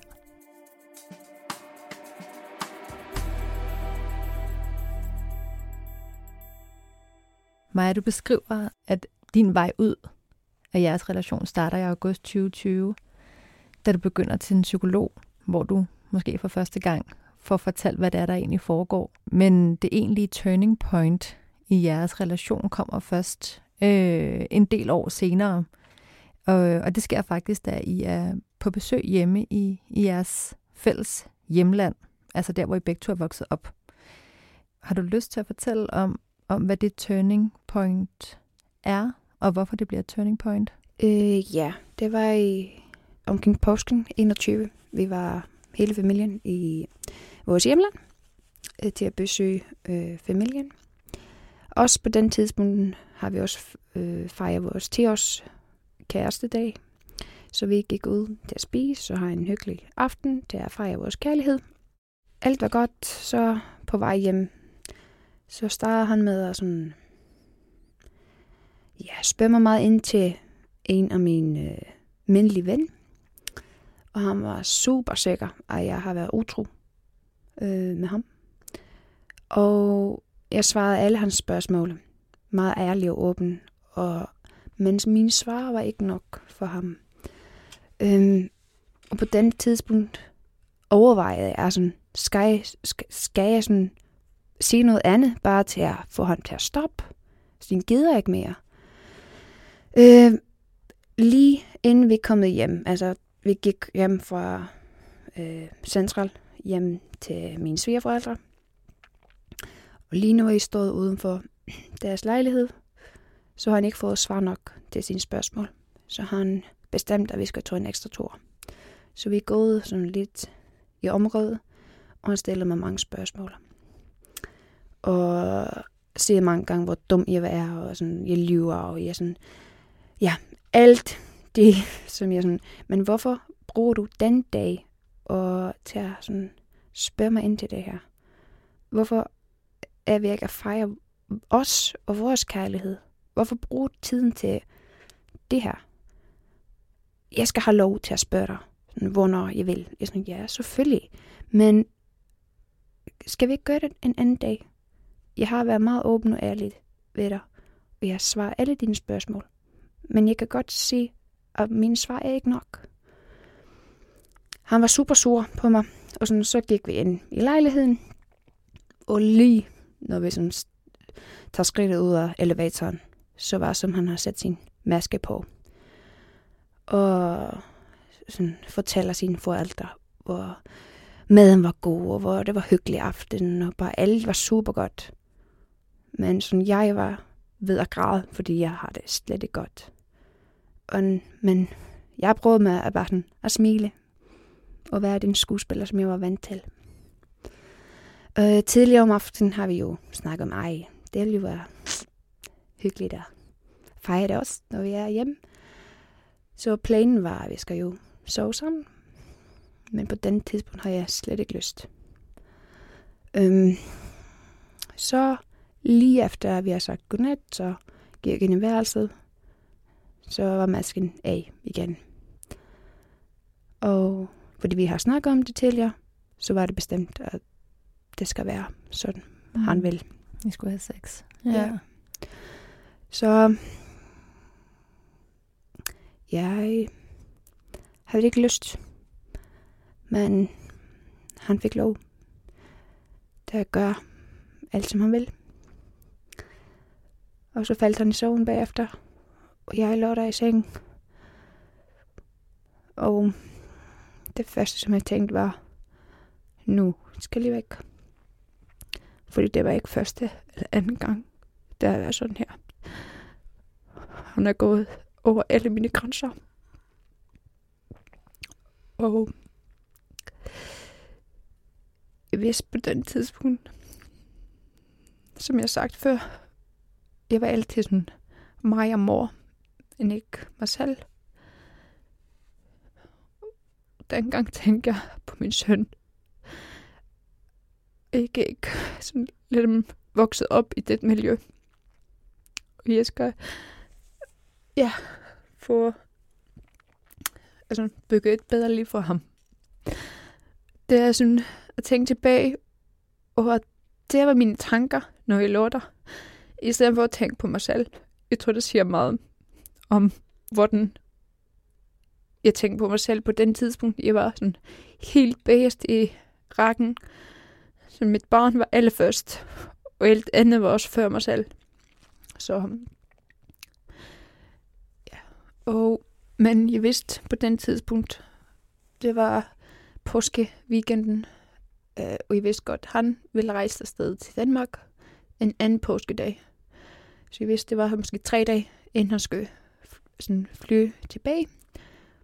Maja, du beskriver, at din vej ud af jeres relation starter i august 2020, da du begynder til en psykolog, hvor du måske for første gang får fortalt, hvad det er, der egentlig foregår. Men det egentlige turning point i jeres relation kommer først øh, en del år senere. Og, og det sker faktisk, da I er på besøg hjemme i, i jeres fælles hjemland, altså der, hvor I begge to er vokset op. Har du lyst til at fortælle om, om hvad det turning point er, og hvorfor det bliver et turning point? Øh, ja, det var i omkring påsken 21. Vi var hele familien i vores hjemland øh, til at besøge øh, familien. Også på den tidspunkt har vi også øh, fejret vores 10-års kærestedag. Så vi gik ud til at spise og har en hyggelig aften til at fejre vores kærlighed. Alt var godt, så på vej hjem, så starter han med at sådan, ja, spørge mig meget ind til en af mine øh, mindelige ven. Og han var super sikker, at jeg har været utro øh, med ham. Og jeg svarede alle hans spørgsmål. Meget ærlig og åben. Og, mens mine svar var ikke nok for ham. Øhm, og på den tidspunkt overvejede jeg sådan, skal jeg, skal, skal jeg sådan sige noget andet, bare til at få ham til at stoppe? Så den gider ikke mere. Øh, lige inden vi kom hjem, altså vi gik hjem fra øh, Central hjem til mine svigerforældre. Og lige nu er I stået uden for deres lejlighed, så har han ikke fået svar nok til sine spørgsmål. Så har han bestemt, at vi skal tage en ekstra tur. Så vi er gået sådan lidt i området, og han stiller mig mange spørgsmål. Og siger mange gange, hvor dum jeg er, og sådan, jeg lyver, og jeg sådan, ja, alt det, som jeg sådan, men hvorfor bruger du den dag og til at sådan spørge mig ind til det her? Hvorfor er vi ikke at fejre os og vores kærlighed? Hvorfor bruge tiden til det her? Jeg skal have lov til at spørge dig, sådan, hvornår jeg vil. Jeg er sådan, ja, selvfølgelig. Men skal vi ikke gøre det en anden dag? Jeg har været meget åben og ærlig ved dig, og jeg svarer alle dine spørgsmål. Men jeg kan godt se, at mine svar er ikke nok. Han var super sur på mig, og sådan, så gik vi ind i lejligheden. Og lige når vi sådan tager skridtet ud af elevatoren, så var som han har sat sin maske på. Og sådan fortæller sine forældre, hvor maden var god, og hvor det var hyggelig aften, og bare alt var super godt. Men sådan jeg var ved at græde, fordi jeg har det slet ikke godt. Og, men jeg prøvede med at bare sådan, at smile og være den skuespiller, som jeg var vant til. Øh, tidligere om aftenen har vi jo snakket om, ej, det ville jo være hyggeligt at fejre det også, når vi er hjemme. Så planen var, at vi skal jo sove sammen. Men på den tidspunkt har jeg slet ikke lyst. Øhm, så lige efter, at vi har sagt godnat, så gik jeg ind i værelset. Så var masken af igen. Og fordi vi har snakket om det tidligere, så var det bestemt, at det skal være sådan, mm. han vil. I skulle have sex. Ja. Så jeg havde ikke lyst, men han fik lov til at gøre alt, som han vil. Og så faldt han i søvn bagefter, og jeg lå der i seng. Og det første, som jeg tænkte, var, nu skal jeg væk. Fordi det var ikke første eller anden gang, det har været sådan her. Hun er gået over alle mine grænser. Og jeg vidste på den tidspunkt, som jeg har sagt før, jeg var altid sådan mig og mor, end ikke mig selv. Dengang tænkte jeg på min søn. ikke, ikke sådan lidt vokset op i det miljø. Og jeg skal ja, få altså, bygge et bedre liv for ham. Det er sådan at tænke tilbage, og det var mine tanker, når jeg lå der, i stedet for at tænke på mig selv. Jeg tror, det siger meget om, hvordan jeg tænkte på mig selv på den tidspunkt. Jeg var sådan helt bedst i rækken. Så mit barn var allerførst, og alt andet var også før mig selv. Så ja. Og, men jeg vidste på den tidspunkt, det var påske weekenden, øh, og jeg vidste godt, han ville rejse afsted til Danmark en anden påskedag. Så jeg vidste, det var måske tre dage, inden han skulle sådan fly tilbage.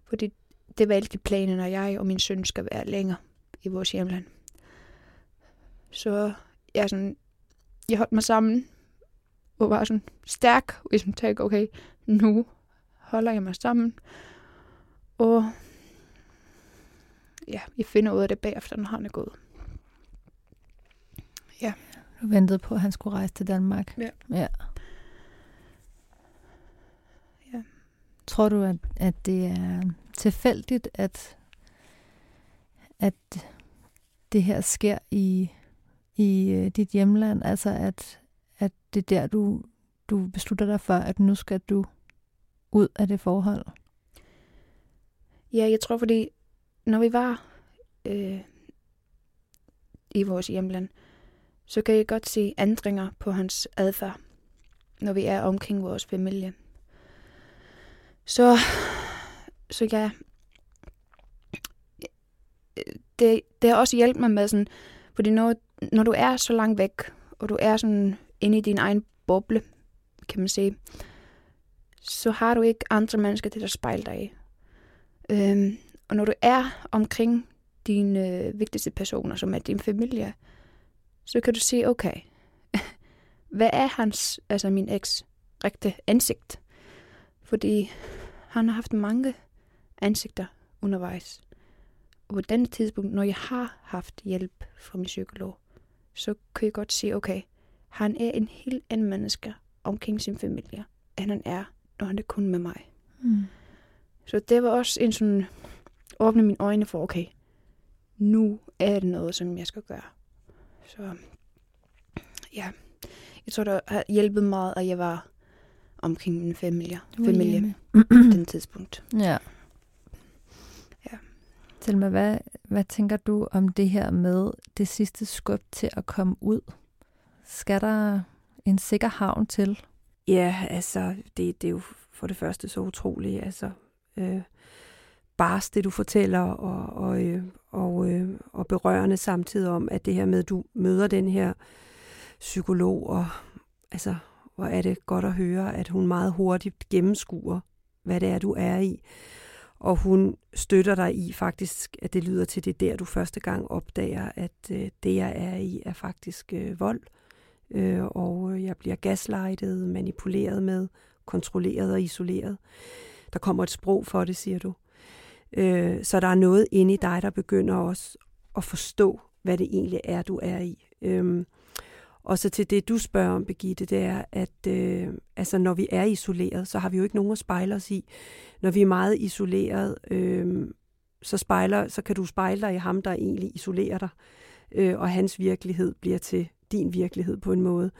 Fordi det var altid planen, når jeg og min søn skal være længere i vores hjemland. Så jeg, sådan, jeg holdt mig sammen og var sådan stærk, og jeg sådan tænkte, okay, nu holder jeg mig sammen. Og ja, jeg finder ud af det bagefter, når han er gået. Ja. Du ventede på, at han skulle rejse til Danmark? Ja. ja. Tror du, at, at det er tilfældigt, at, at det her sker i, i øh, dit hjemland? Altså, at, at det er der, du, du beslutter dig for, at nu skal du ud af det forhold? Ja, jeg tror, fordi når vi var øh, i vores hjemland, så kan jeg godt se ændringer på hans adfærd, når vi er omkring vores familie. Så, så ja, det, det har også hjulpet mig med sådan, fordi når, når du er så langt væk, og du er sådan inde i din egen boble, kan man sige, så har du ikke andre mennesker til at spejle dig i. Øhm, og når du er omkring dine øh, vigtigste personer, som er din familie, så kan du sige, okay, hvad er hans, altså min eks, rigtige ansigt? Fordi han har haft mange ansigter undervejs. Og på denne tidspunkt, når jeg har haft hjælp fra min psykolog, så kan jeg godt sige, okay, han er en helt anden menneske omkring sin familie, end han er, når han er kun med mig. Mm. Så det var også en sådan, åbne mine øjne for, okay, nu er det noget, som jeg skal gøre. Så ja, jeg tror, det har hjulpet meget, at jeg var omkring min familie, familie på den tidspunkt. Ja. Ja. Selma, hvad, hvad tænker du om det her med det sidste skub til at komme ud? Skal der en sikker havn til? Ja, altså, det, det er jo for det første så utroligt, altså, øh, bare det, du fortæller, og, og, øh, og, øh, og berørende samtidig om, at det her med, at du møder den her psykolog, og altså, hvor er det godt at høre, at hun meget hurtigt gennemskuer, hvad det er, du er i. Og hun støtter dig i faktisk, at det lyder til det der, du første gang opdager, at øh, det, jeg er i, er faktisk øh, vold. Øh, og øh, jeg bliver gaslightet, manipuleret med, kontrolleret og isoleret. Der kommer et sprog for det, siger du. Øh, så der er noget inde i dig, der begynder også at forstå, hvad det egentlig er, du er i. Øhm, og så til det, du spørger om, Begitte, det er, at øh, altså, når vi er isoleret, så har vi jo ikke nogen at spejle os i. Når vi er meget isoleret, øh, så, spejler, så kan du spejle dig i ham, der egentlig isolerer dig, øh, og hans virkelighed bliver til din virkelighed på en måde.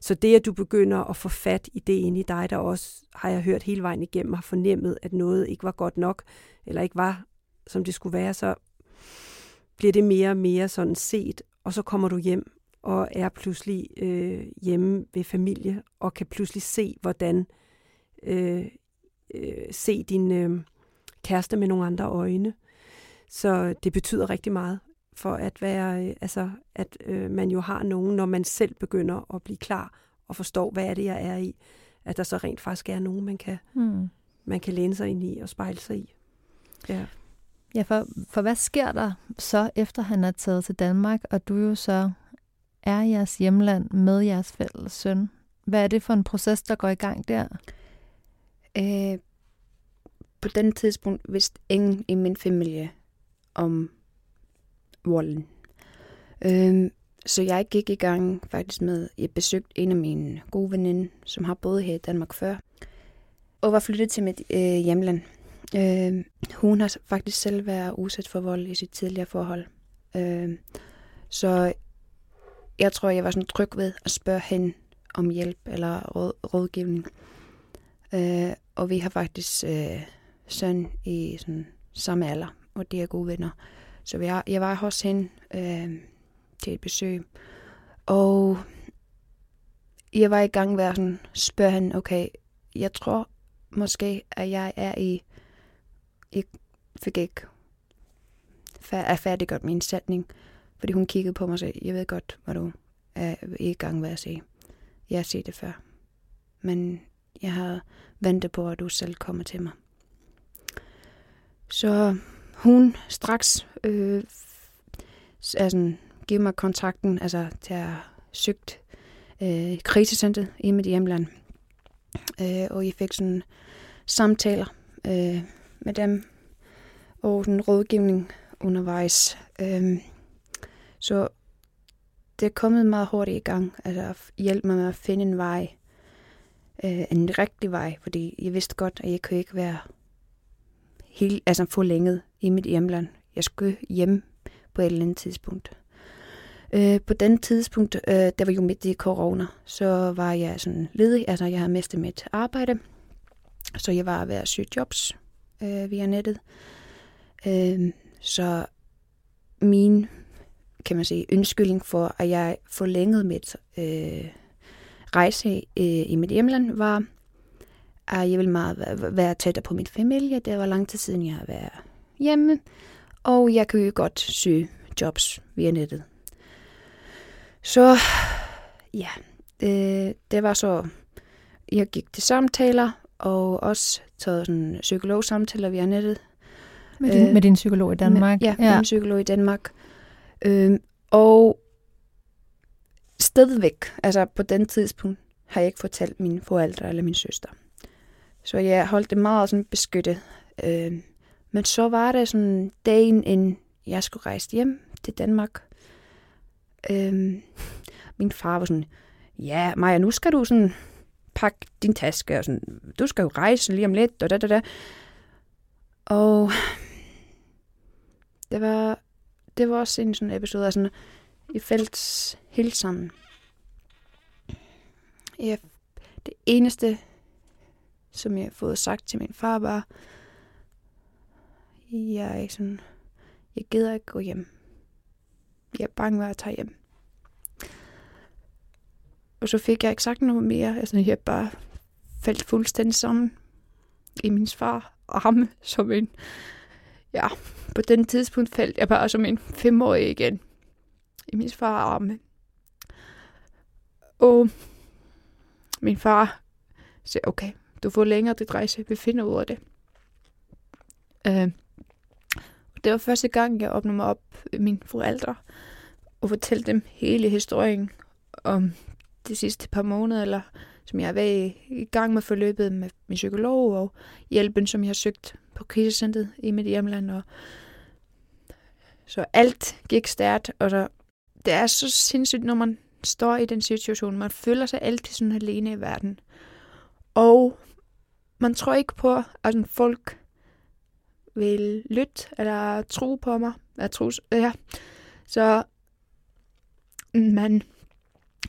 Så det, at du begynder at få fat i det inde i dig, der også, har jeg hørt hele vejen igennem, har fornemmet, at noget ikke var godt nok, eller ikke var, som det skulle være, så bliver det mere og mere sådan set, og så kommer du hjem og er pludselig øh, hjemme ved familie, og kan pludselig se, hvordan øh, øh, se din øh, kæreste med nogle andre øjne. Så det betyder rigtig meget for at være, øh, altså, at øh, man jo har nogen, når man selv begynder at blive klar og forstår, hvad er det, jeg er i, at der så rent faktisk er nogen, man kan, hmm. man kan læne sig ind i og spejle sig i. Ja. Ja, for, for hvad sker der så, efter han er taget til Danmark, og du jo så er jeres hjemland med jeres fælles søn? Hvad er det for en proces, der går i gang der? Øh, på den tidspunkt vidste ingen i min familie om volden. Øh, så jeg gik i gang faktisk med, jeg besøgte en af mine gode veninder, som har boet her i Danmark før, og var flyttet til mit øh, hjemland. Øh, hun har faktisk selv været udsat for vold i sit tidligere forhold. Øh, så jeg tror, jeg var sådan tryg ved at spørge hende om hjælp eller råd, rådgivning. Øh, og vi har faktisk øh, søn i sådan, samme alder, og de er gode venner. Så jeg, jeg var hos hende øh, til et besøg, og jeg var i gang med at sådan, spørge hende, okay, jeg tror måske, at jeg er i, jeg fik ikke er færdiggjort min sætning, fordi hun kiggede på mig og sagde, jeg ved godt, hvor du er i gang med at se. Jeg har set det før. Men jeg har ventet på, at du selv kommer til mig. Så hun straks øh, altså, giver mig kontakten altså, til at søgt øh, krisecentret i mit hjemland. Øh, og jeg fik sådan samtaler øh, med dem og den rådgivning undervejs. Øh, så det er kommet meget hurtigt i gang, altså at hjælpe mig med at finde en vej, øh, en rigtig vej, fordi jeg vidste godt, at jeg kunne ikke være helt, altså forlænget i mit hjemland. Jeg skulle hjem på et eller andet tidspunkt. Øh, på den tidspunkt, øh, der var jo midt i corona, så var jeg sådan ledig, altså jeg havde mistet mit arbejde, så jeg var ved at søge jobs øh, via nettet. Øh, så min kan man sige, undskyldning for, at jeg forlængede mit øh, rejse øh, i mit hjemland, var, at jeg ville meget være, tættere på min familie. Det var lang tid siden, jeg har været hjemme, og jeg kunne jo godt søge jobs via nettet. Så ja, det, det var så, jeg gik til samtaler, og også taget sådan psykologsamtaler via nettet. Med din, øh, med din psykolog i Danmark? Med, ja, ja, min psykolog i Danmark. Øh, og stadigvæk, altså på den tidspunkt, har jeg ikke fortalt mine forældre eller min søster. Så jeg holdt det meget sådan beskyttet. Øh, men så var det sådan dagen, inden jeg skulle rejse hjem til Danmark. Øh, min far var sådan, ja, Maja, nu skal du sådan pakke din taske, og sådan, du skal jo rejse lige om lidt, og da, da, da. Og det var det var også en sådan episode af sådan, I fælles helt sammen. Det eneste, som jeg har fået sagt til min far, var, jeg er sådan, jeg gider ikke gå hjem. Jeg er bange for at tage hjem. Og så fik jeg ikke sagt noget mere. Altså, jeg bare faldt fuldstændig sammen i min far arme som en, ja, på den tidspunkt faldt jeg bare som en femårig igen i min far arme. Og min far sagde, okay, du får længere dit rejse, vi finder ud af det. Øh, det var første gang, jeg åbnede mig op med mine forældre og fortalte dem hele historien om de sidste par måneder, eller som jeg har været i gang med forløbet med min psykolog og hjælpen, som jeg har søgt på krisecentret i mit hjemland. Og så alt gik stærkt, og så, det er så sindssygt, når man står i den situation. Man føler sig altid sådan alene i verden. Og man tror ikke på, at folk vil lytte eller tro på mig. Jeg tro, ja. Så man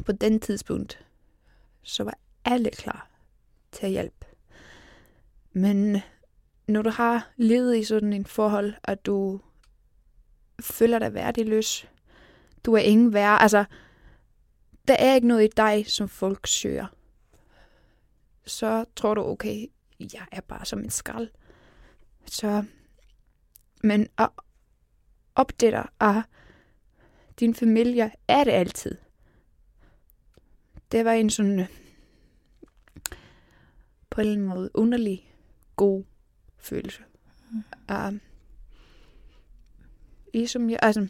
på den tidspunkt, så var alle klar til at hjælpe. Men når du har levet i sådan en forhold, at du føler dig værdiløs, du er ingen værd, altså, der er ikke noget i dig, som folk søger. Så tror du, okay, jeg er bare som en skrald. Så, men at opdage dig at din familie, er det altid. Det var en sådan på en eller anden måde underlig god følelse. Mm. Um, I som jeg, altså,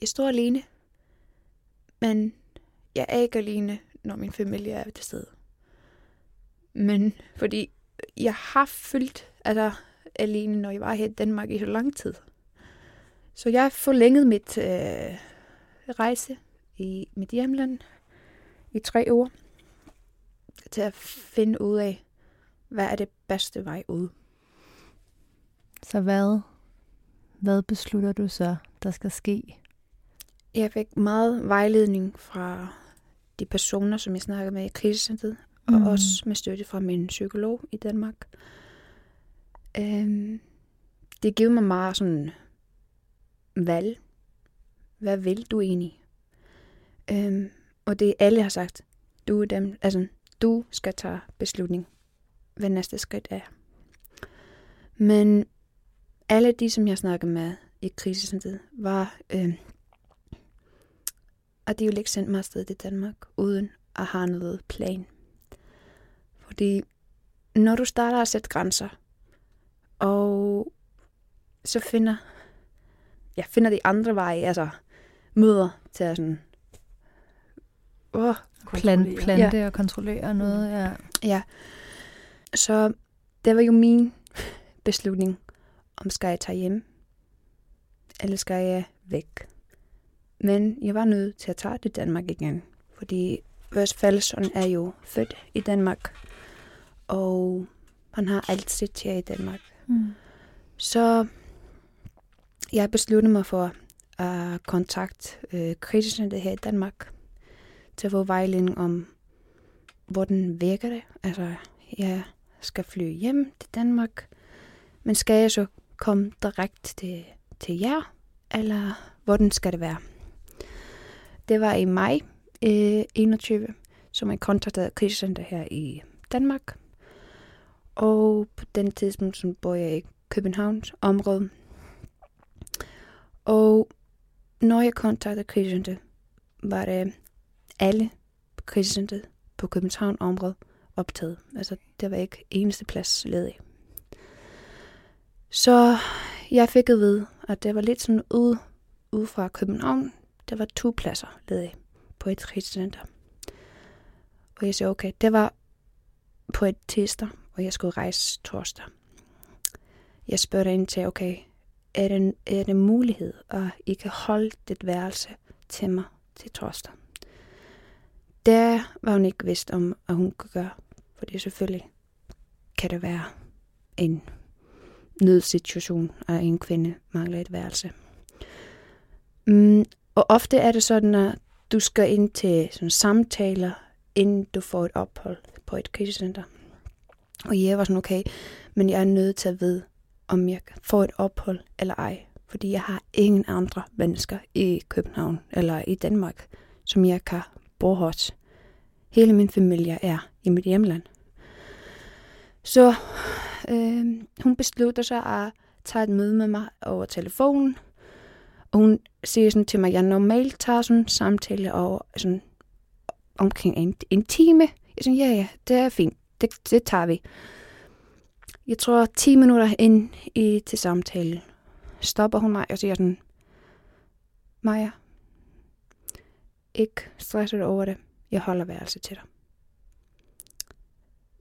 jeg står alene, men jeg er ikke alene, når min familie er til stede. Men fordi jeg har følt altså, alene, når jeg var her i Danmark i så lang tid. Så jeg har forlænget mit, øh, rejse i mit hjemland i tre år til at finde ud af, hvad er det bedste vej ud. Så hvad, hvad beslutter du så, der skal ske? Jeg fik meget vejledning fra de personer, som jeg snakkede med i krisecentret, mm. og også med støtte fra min psykolog i Danmark. Øhm, det giver mig meget sådan valg. Hvad vil du egentlig? Øhm, og det alle har sagt, du er dem, altså, du skal tage beslutning, hvad næste skridt er. Men alle de, som jeg snakkede med i krisecentret, var, øh, at de ville ikke sendte mig afsted til Danmark, uden at have noget plan. Fordi når du starter at sætte grænser, og så finder, ja, finder de andre veje, altså møder til at sådan, åh, Plan, plante ja. og kontrollere noget, ja. Ja, så det var jo min beslutning, om skal jeg tage hjem, eller skal jeg væk. Men jeg var nødt til at tage til Danmark igen, fordi vores fællesson er jo født i Danmark, og han har altid her i Danmark. Mm. Så jeg besluttede mig for at kontakte øh, krisecenteret her i Danmark til at få vejledning om, hvordan virker det. Altså, jeg skal flyve hjem til Danmark, men skal jeg så komme direkte til, til jer, eller hvordan skal det være? Det var i maj øh, 21, som jeg kontaktede krisecenter her i Danmark. Og på den tidspunkt, så bor jeg i Københavns område. Og når jeg kontaktede krisecenter, var det alle krisecentret på København område optaget. Altså, der var ikke eneste plads ledig. Så jeg fik at vide, at det var lidt sådan ude, ude fra København. Der var to pladser ledige på et krisecenter. Og jeg sagde, okay, det var på et tirsdag, og jeg skulle rejse torsdag. Jeg spurgte ind til, okay, er det, er det mulighed, at I kan holde dit værelse til mig til torsdag? Der var hun ikke vidst om, at hun kunne gøre, for det selvfølgelig kan det være en nødsituation, at en kvinde mangler et værelse. Mm, og ofte er det sådan, at du skal ind til sådan samtaler, inden du får et ophold på et krisecenter. Og jeg var sådan, okay, men jeg er nødt til at vide, om jeg får et ophold eller ej. Fordi jeg har ingen andre mennesker i København eller i Danmark, som jeg kan Borhot. Hele min familie er i mit hjemland. Så øh, hun beslutter sig at tage et møde med mig over telefonen. Og hun siger sådan til mig, at jeg normalt tager sådan en samtale over sådan omkring en, en time. Jeg siger, ja, ja, det er fint. Det, det tager vi. Jeg tror 10 minutter ind i til samtalen, stopper hun mig og siger sådan, Maja, ikke stresset over det. Jeg holder værelse til dig.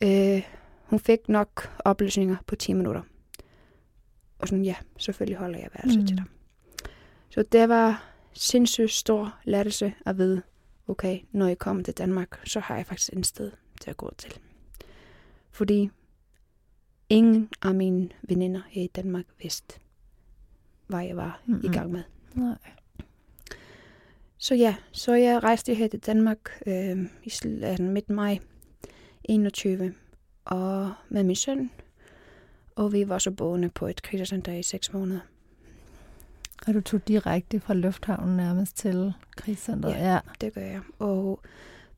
Øh, hun fik nok oplysninger på 10 minutter. Og sådan, ja, selvfølgelig holder jeg værelse mm. til dig. Så det var sindssygt stor lettelse at vide, okay, når jeg kommer til Danmark, så har jeg faktisk en sted til at gå til. Fordi ingen af mine veninder her i Danmark vidste, hvad jeg var mm-hmm. i gang med. Nej. Så ja, så jeg rejste her til Danmark øh, i midt maj 21 og med min søn. Og vi var så boende på et krisecenter i seks måneder. Og du tog direkte fra lufthavnen nærmest til krisecenteret? Ja, ja, det gør jeg. Og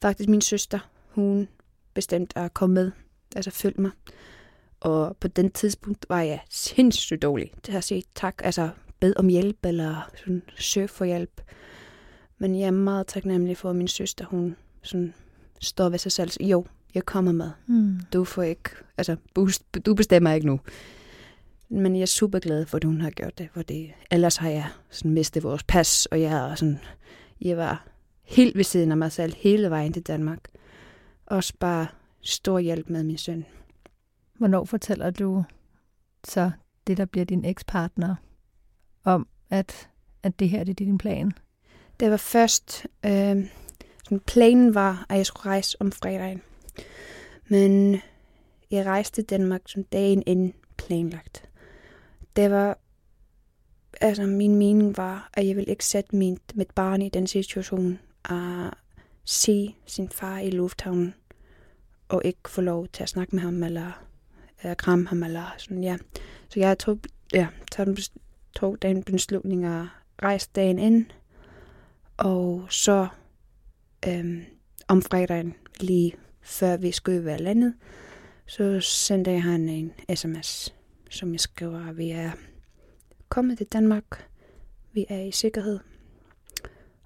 faktisk min søster, hun bestemte at komme med, altså følge mig. Og på den tidspunkt var jeg sindssygt dårlig til at sige tak, altså bed om hjælp eller sådan, søg for hjælp. Men jeg er meget taknemmelig for, at min søster, hun sådan, står ved sig selv. Jo, jeg kommer med. Mm. Du får ikke, altså, du bestemmer ikke nu. Men jeg er super glad for, at hun har gjort det, for det, ellers har jeg sådan mistet vores pas, og jeg, er sådan, jeg var helt ved siden af mig selv hele vejen til Danmark. Også bare stor hjælp med min søn. Hvornår fortæller du så det, der bliver din ekspartner, om at, at det her det er din plan? Det var først, øh, sådan planen var, at jeg skulle rejse om fredagen. Men jeg rejste til Danmark som dagen inden planlagt. Det var, altså min mening var, at jeg ville ikke sætte min, mit barn i den situation at se sin far i lufthavnen og ikke få lov til at snakke med ham eller uh, kramme ham eller sådan, ja. Så jeg tog, ja, tog, den, tog den beslutning at rejse dagen ind, og så øhm, om fredagen, lige før vi skulle være landet, så sendte jeg han en sms, som jeg skriver, at vi er kommet til Danmark, vi er i sikkerhed,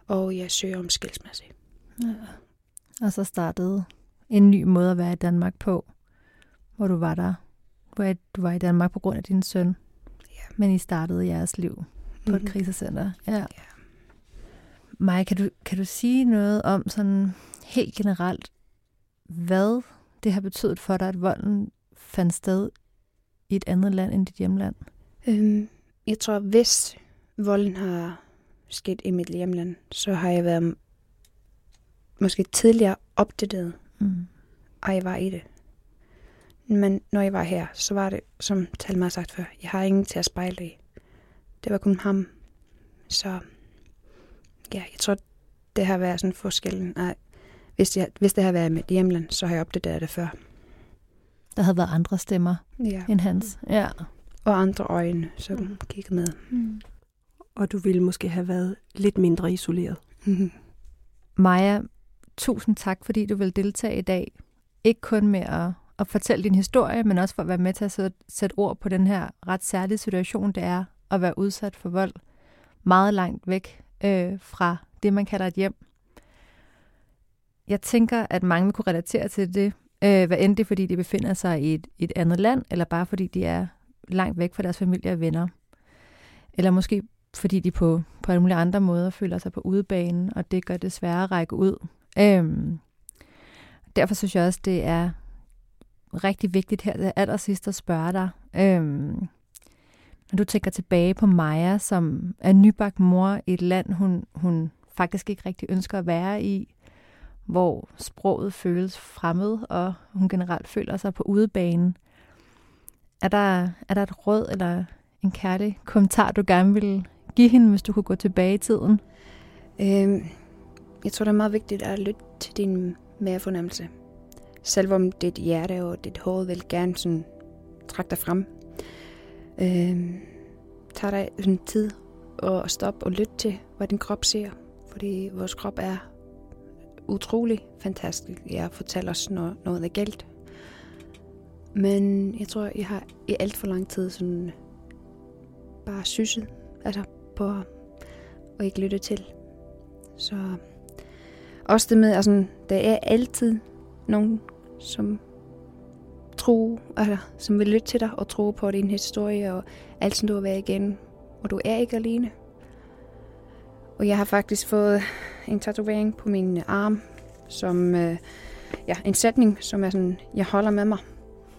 og jeg søger om skilsmisse. Ja. Og så startede en ny måde at være i Danmark på, hvor du var der. Hvor du var i Danmark på grund af din søn. Ja. Men I startede jeres liv på mm-hmm. et Mhm. krisecenter. Ja. Ja. Maja, kan du, kan du sige noget om sådan helt generelt, hvad det har betydet for dig, at volden fandt sted i et andet land end dit hjemland? Øhm, jeg tror, hvis volden har sket i mit hjemland, så har jeg været måske tidligere opdateret, Mm. og jeg var i det. Men når jeg var her, så var det, som Talma har sagt før, jeg har ingen til at spejle i. Det var kun ham. Så ja, jeg tror, det har været sådan forskellen. At hvis, jeg, hvis det har været mit hjemland, så har jeg opdateret det før. Der havde været andre stemmer Ja. end hans. Ja. Og andre øjne, som Mhm. kiggede med. Mm. Og du ville måske have været lidt mindre isoleret. Mhm. Maja, tusind tak, fordi du vil deltage i dag. Ikke kun med at, at fortælle din historie, men også for at være med til at sætte, sætte ord på den her ret særlige situation, det er at være udsat for vold. Meget langt væk øh, fra det, man kalder et hjem. Jeg tænker, at mange vil kunne relatere til det, øh, hvad end det er, fordi de befinder sig i et, et andet land, eller bare fordi de er langt væk fra deres familie og venner. Eller måske fordi de på, på alle mulige andre måder føler sig på udebanen, og det gør det sværere at række ud. Øhm, derfor synes jeg også, det er rigtig vigtigt her til allersidst at spørge dig. Øhm, når du tænker tilbage på Maja, som er nybagt mor i et land, hun, hun faktisk ikke rigtig ønsker at være i, hvor sproget føles fremmed, og hun generelt føler sig på udebanen. Er der, er der et råd eller en kærlig kommentar, du gerne vil give hende, hvis du kunne gå tilbage i tiden? Øhm, jeg tror, det er meget vigtigt at lytte til din mavefornemmelse. Selvom dit hjerte og dit hoved vil gerne sådan trække dig frem. Øhm, tag dig en tid og stop og lyt til, hvad din krop siger. Fordi vores krop er utrolig fantastisk. Jeg fortæller os, når noget er galt. Men jeg tror, jeg har i alt for lang tid sådan bare sysset altså på og ikke lytte til. Så også det med, altså, der er altid nogen, som tror, altså, som vil lytte til dig og tro på din historie og alt, som du har været igennem. Og du er ikke alene. Og jeg har faktisk fået en tatovering på min arm, som, øh, ja, en sætning, som er sådan, jeg holder med mig.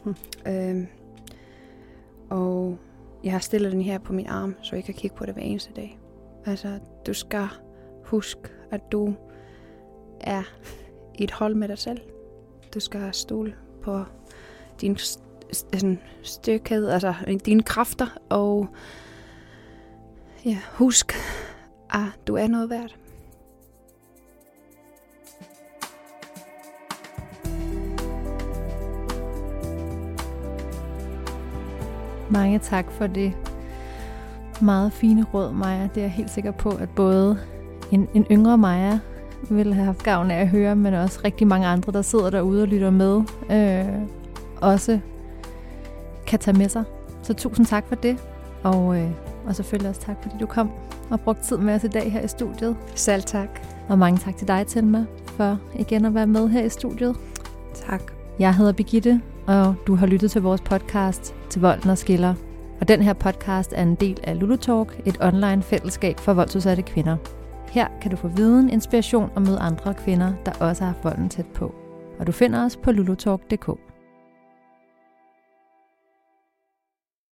Hmm. Øhm, og jeg har stillet den her på min arm, så jeg kan kigge på det hver eneste dag. Altså, du skal huske, at du er i et hold med dig selv. Du skal stole på din sådan styrkhed, altså dine kræfter, og ja, husk, at du er noget værd. Mange tak for det meget fine råd, Maja. Det er jeg helt sikker på, at både en, en yngre Maja ville have haft gavn af at høre, men også rigtig mange andre, der sidder derude og lytter med, øh, også kan tage med sig. Så tusind tak for det, og, øh, og selvfølgelig også tak, fordi du kom og brugte tid med os i dag her i studiet. Selv tak. Og mange tak til dig, Telma, for igen at være med her i studiet. Tak. Jeg hedder Birgitte, og du har lyttet til vores podcast til Volden og Skiller. Og den her podcast er en del af Lulu Talk, et online fællesskab for voldsudsatte kvinder. Her kan du få viden, inspiration og møde andre kvinder, der også har haft volden tæt på. Og du finder os på lulutalk.dk.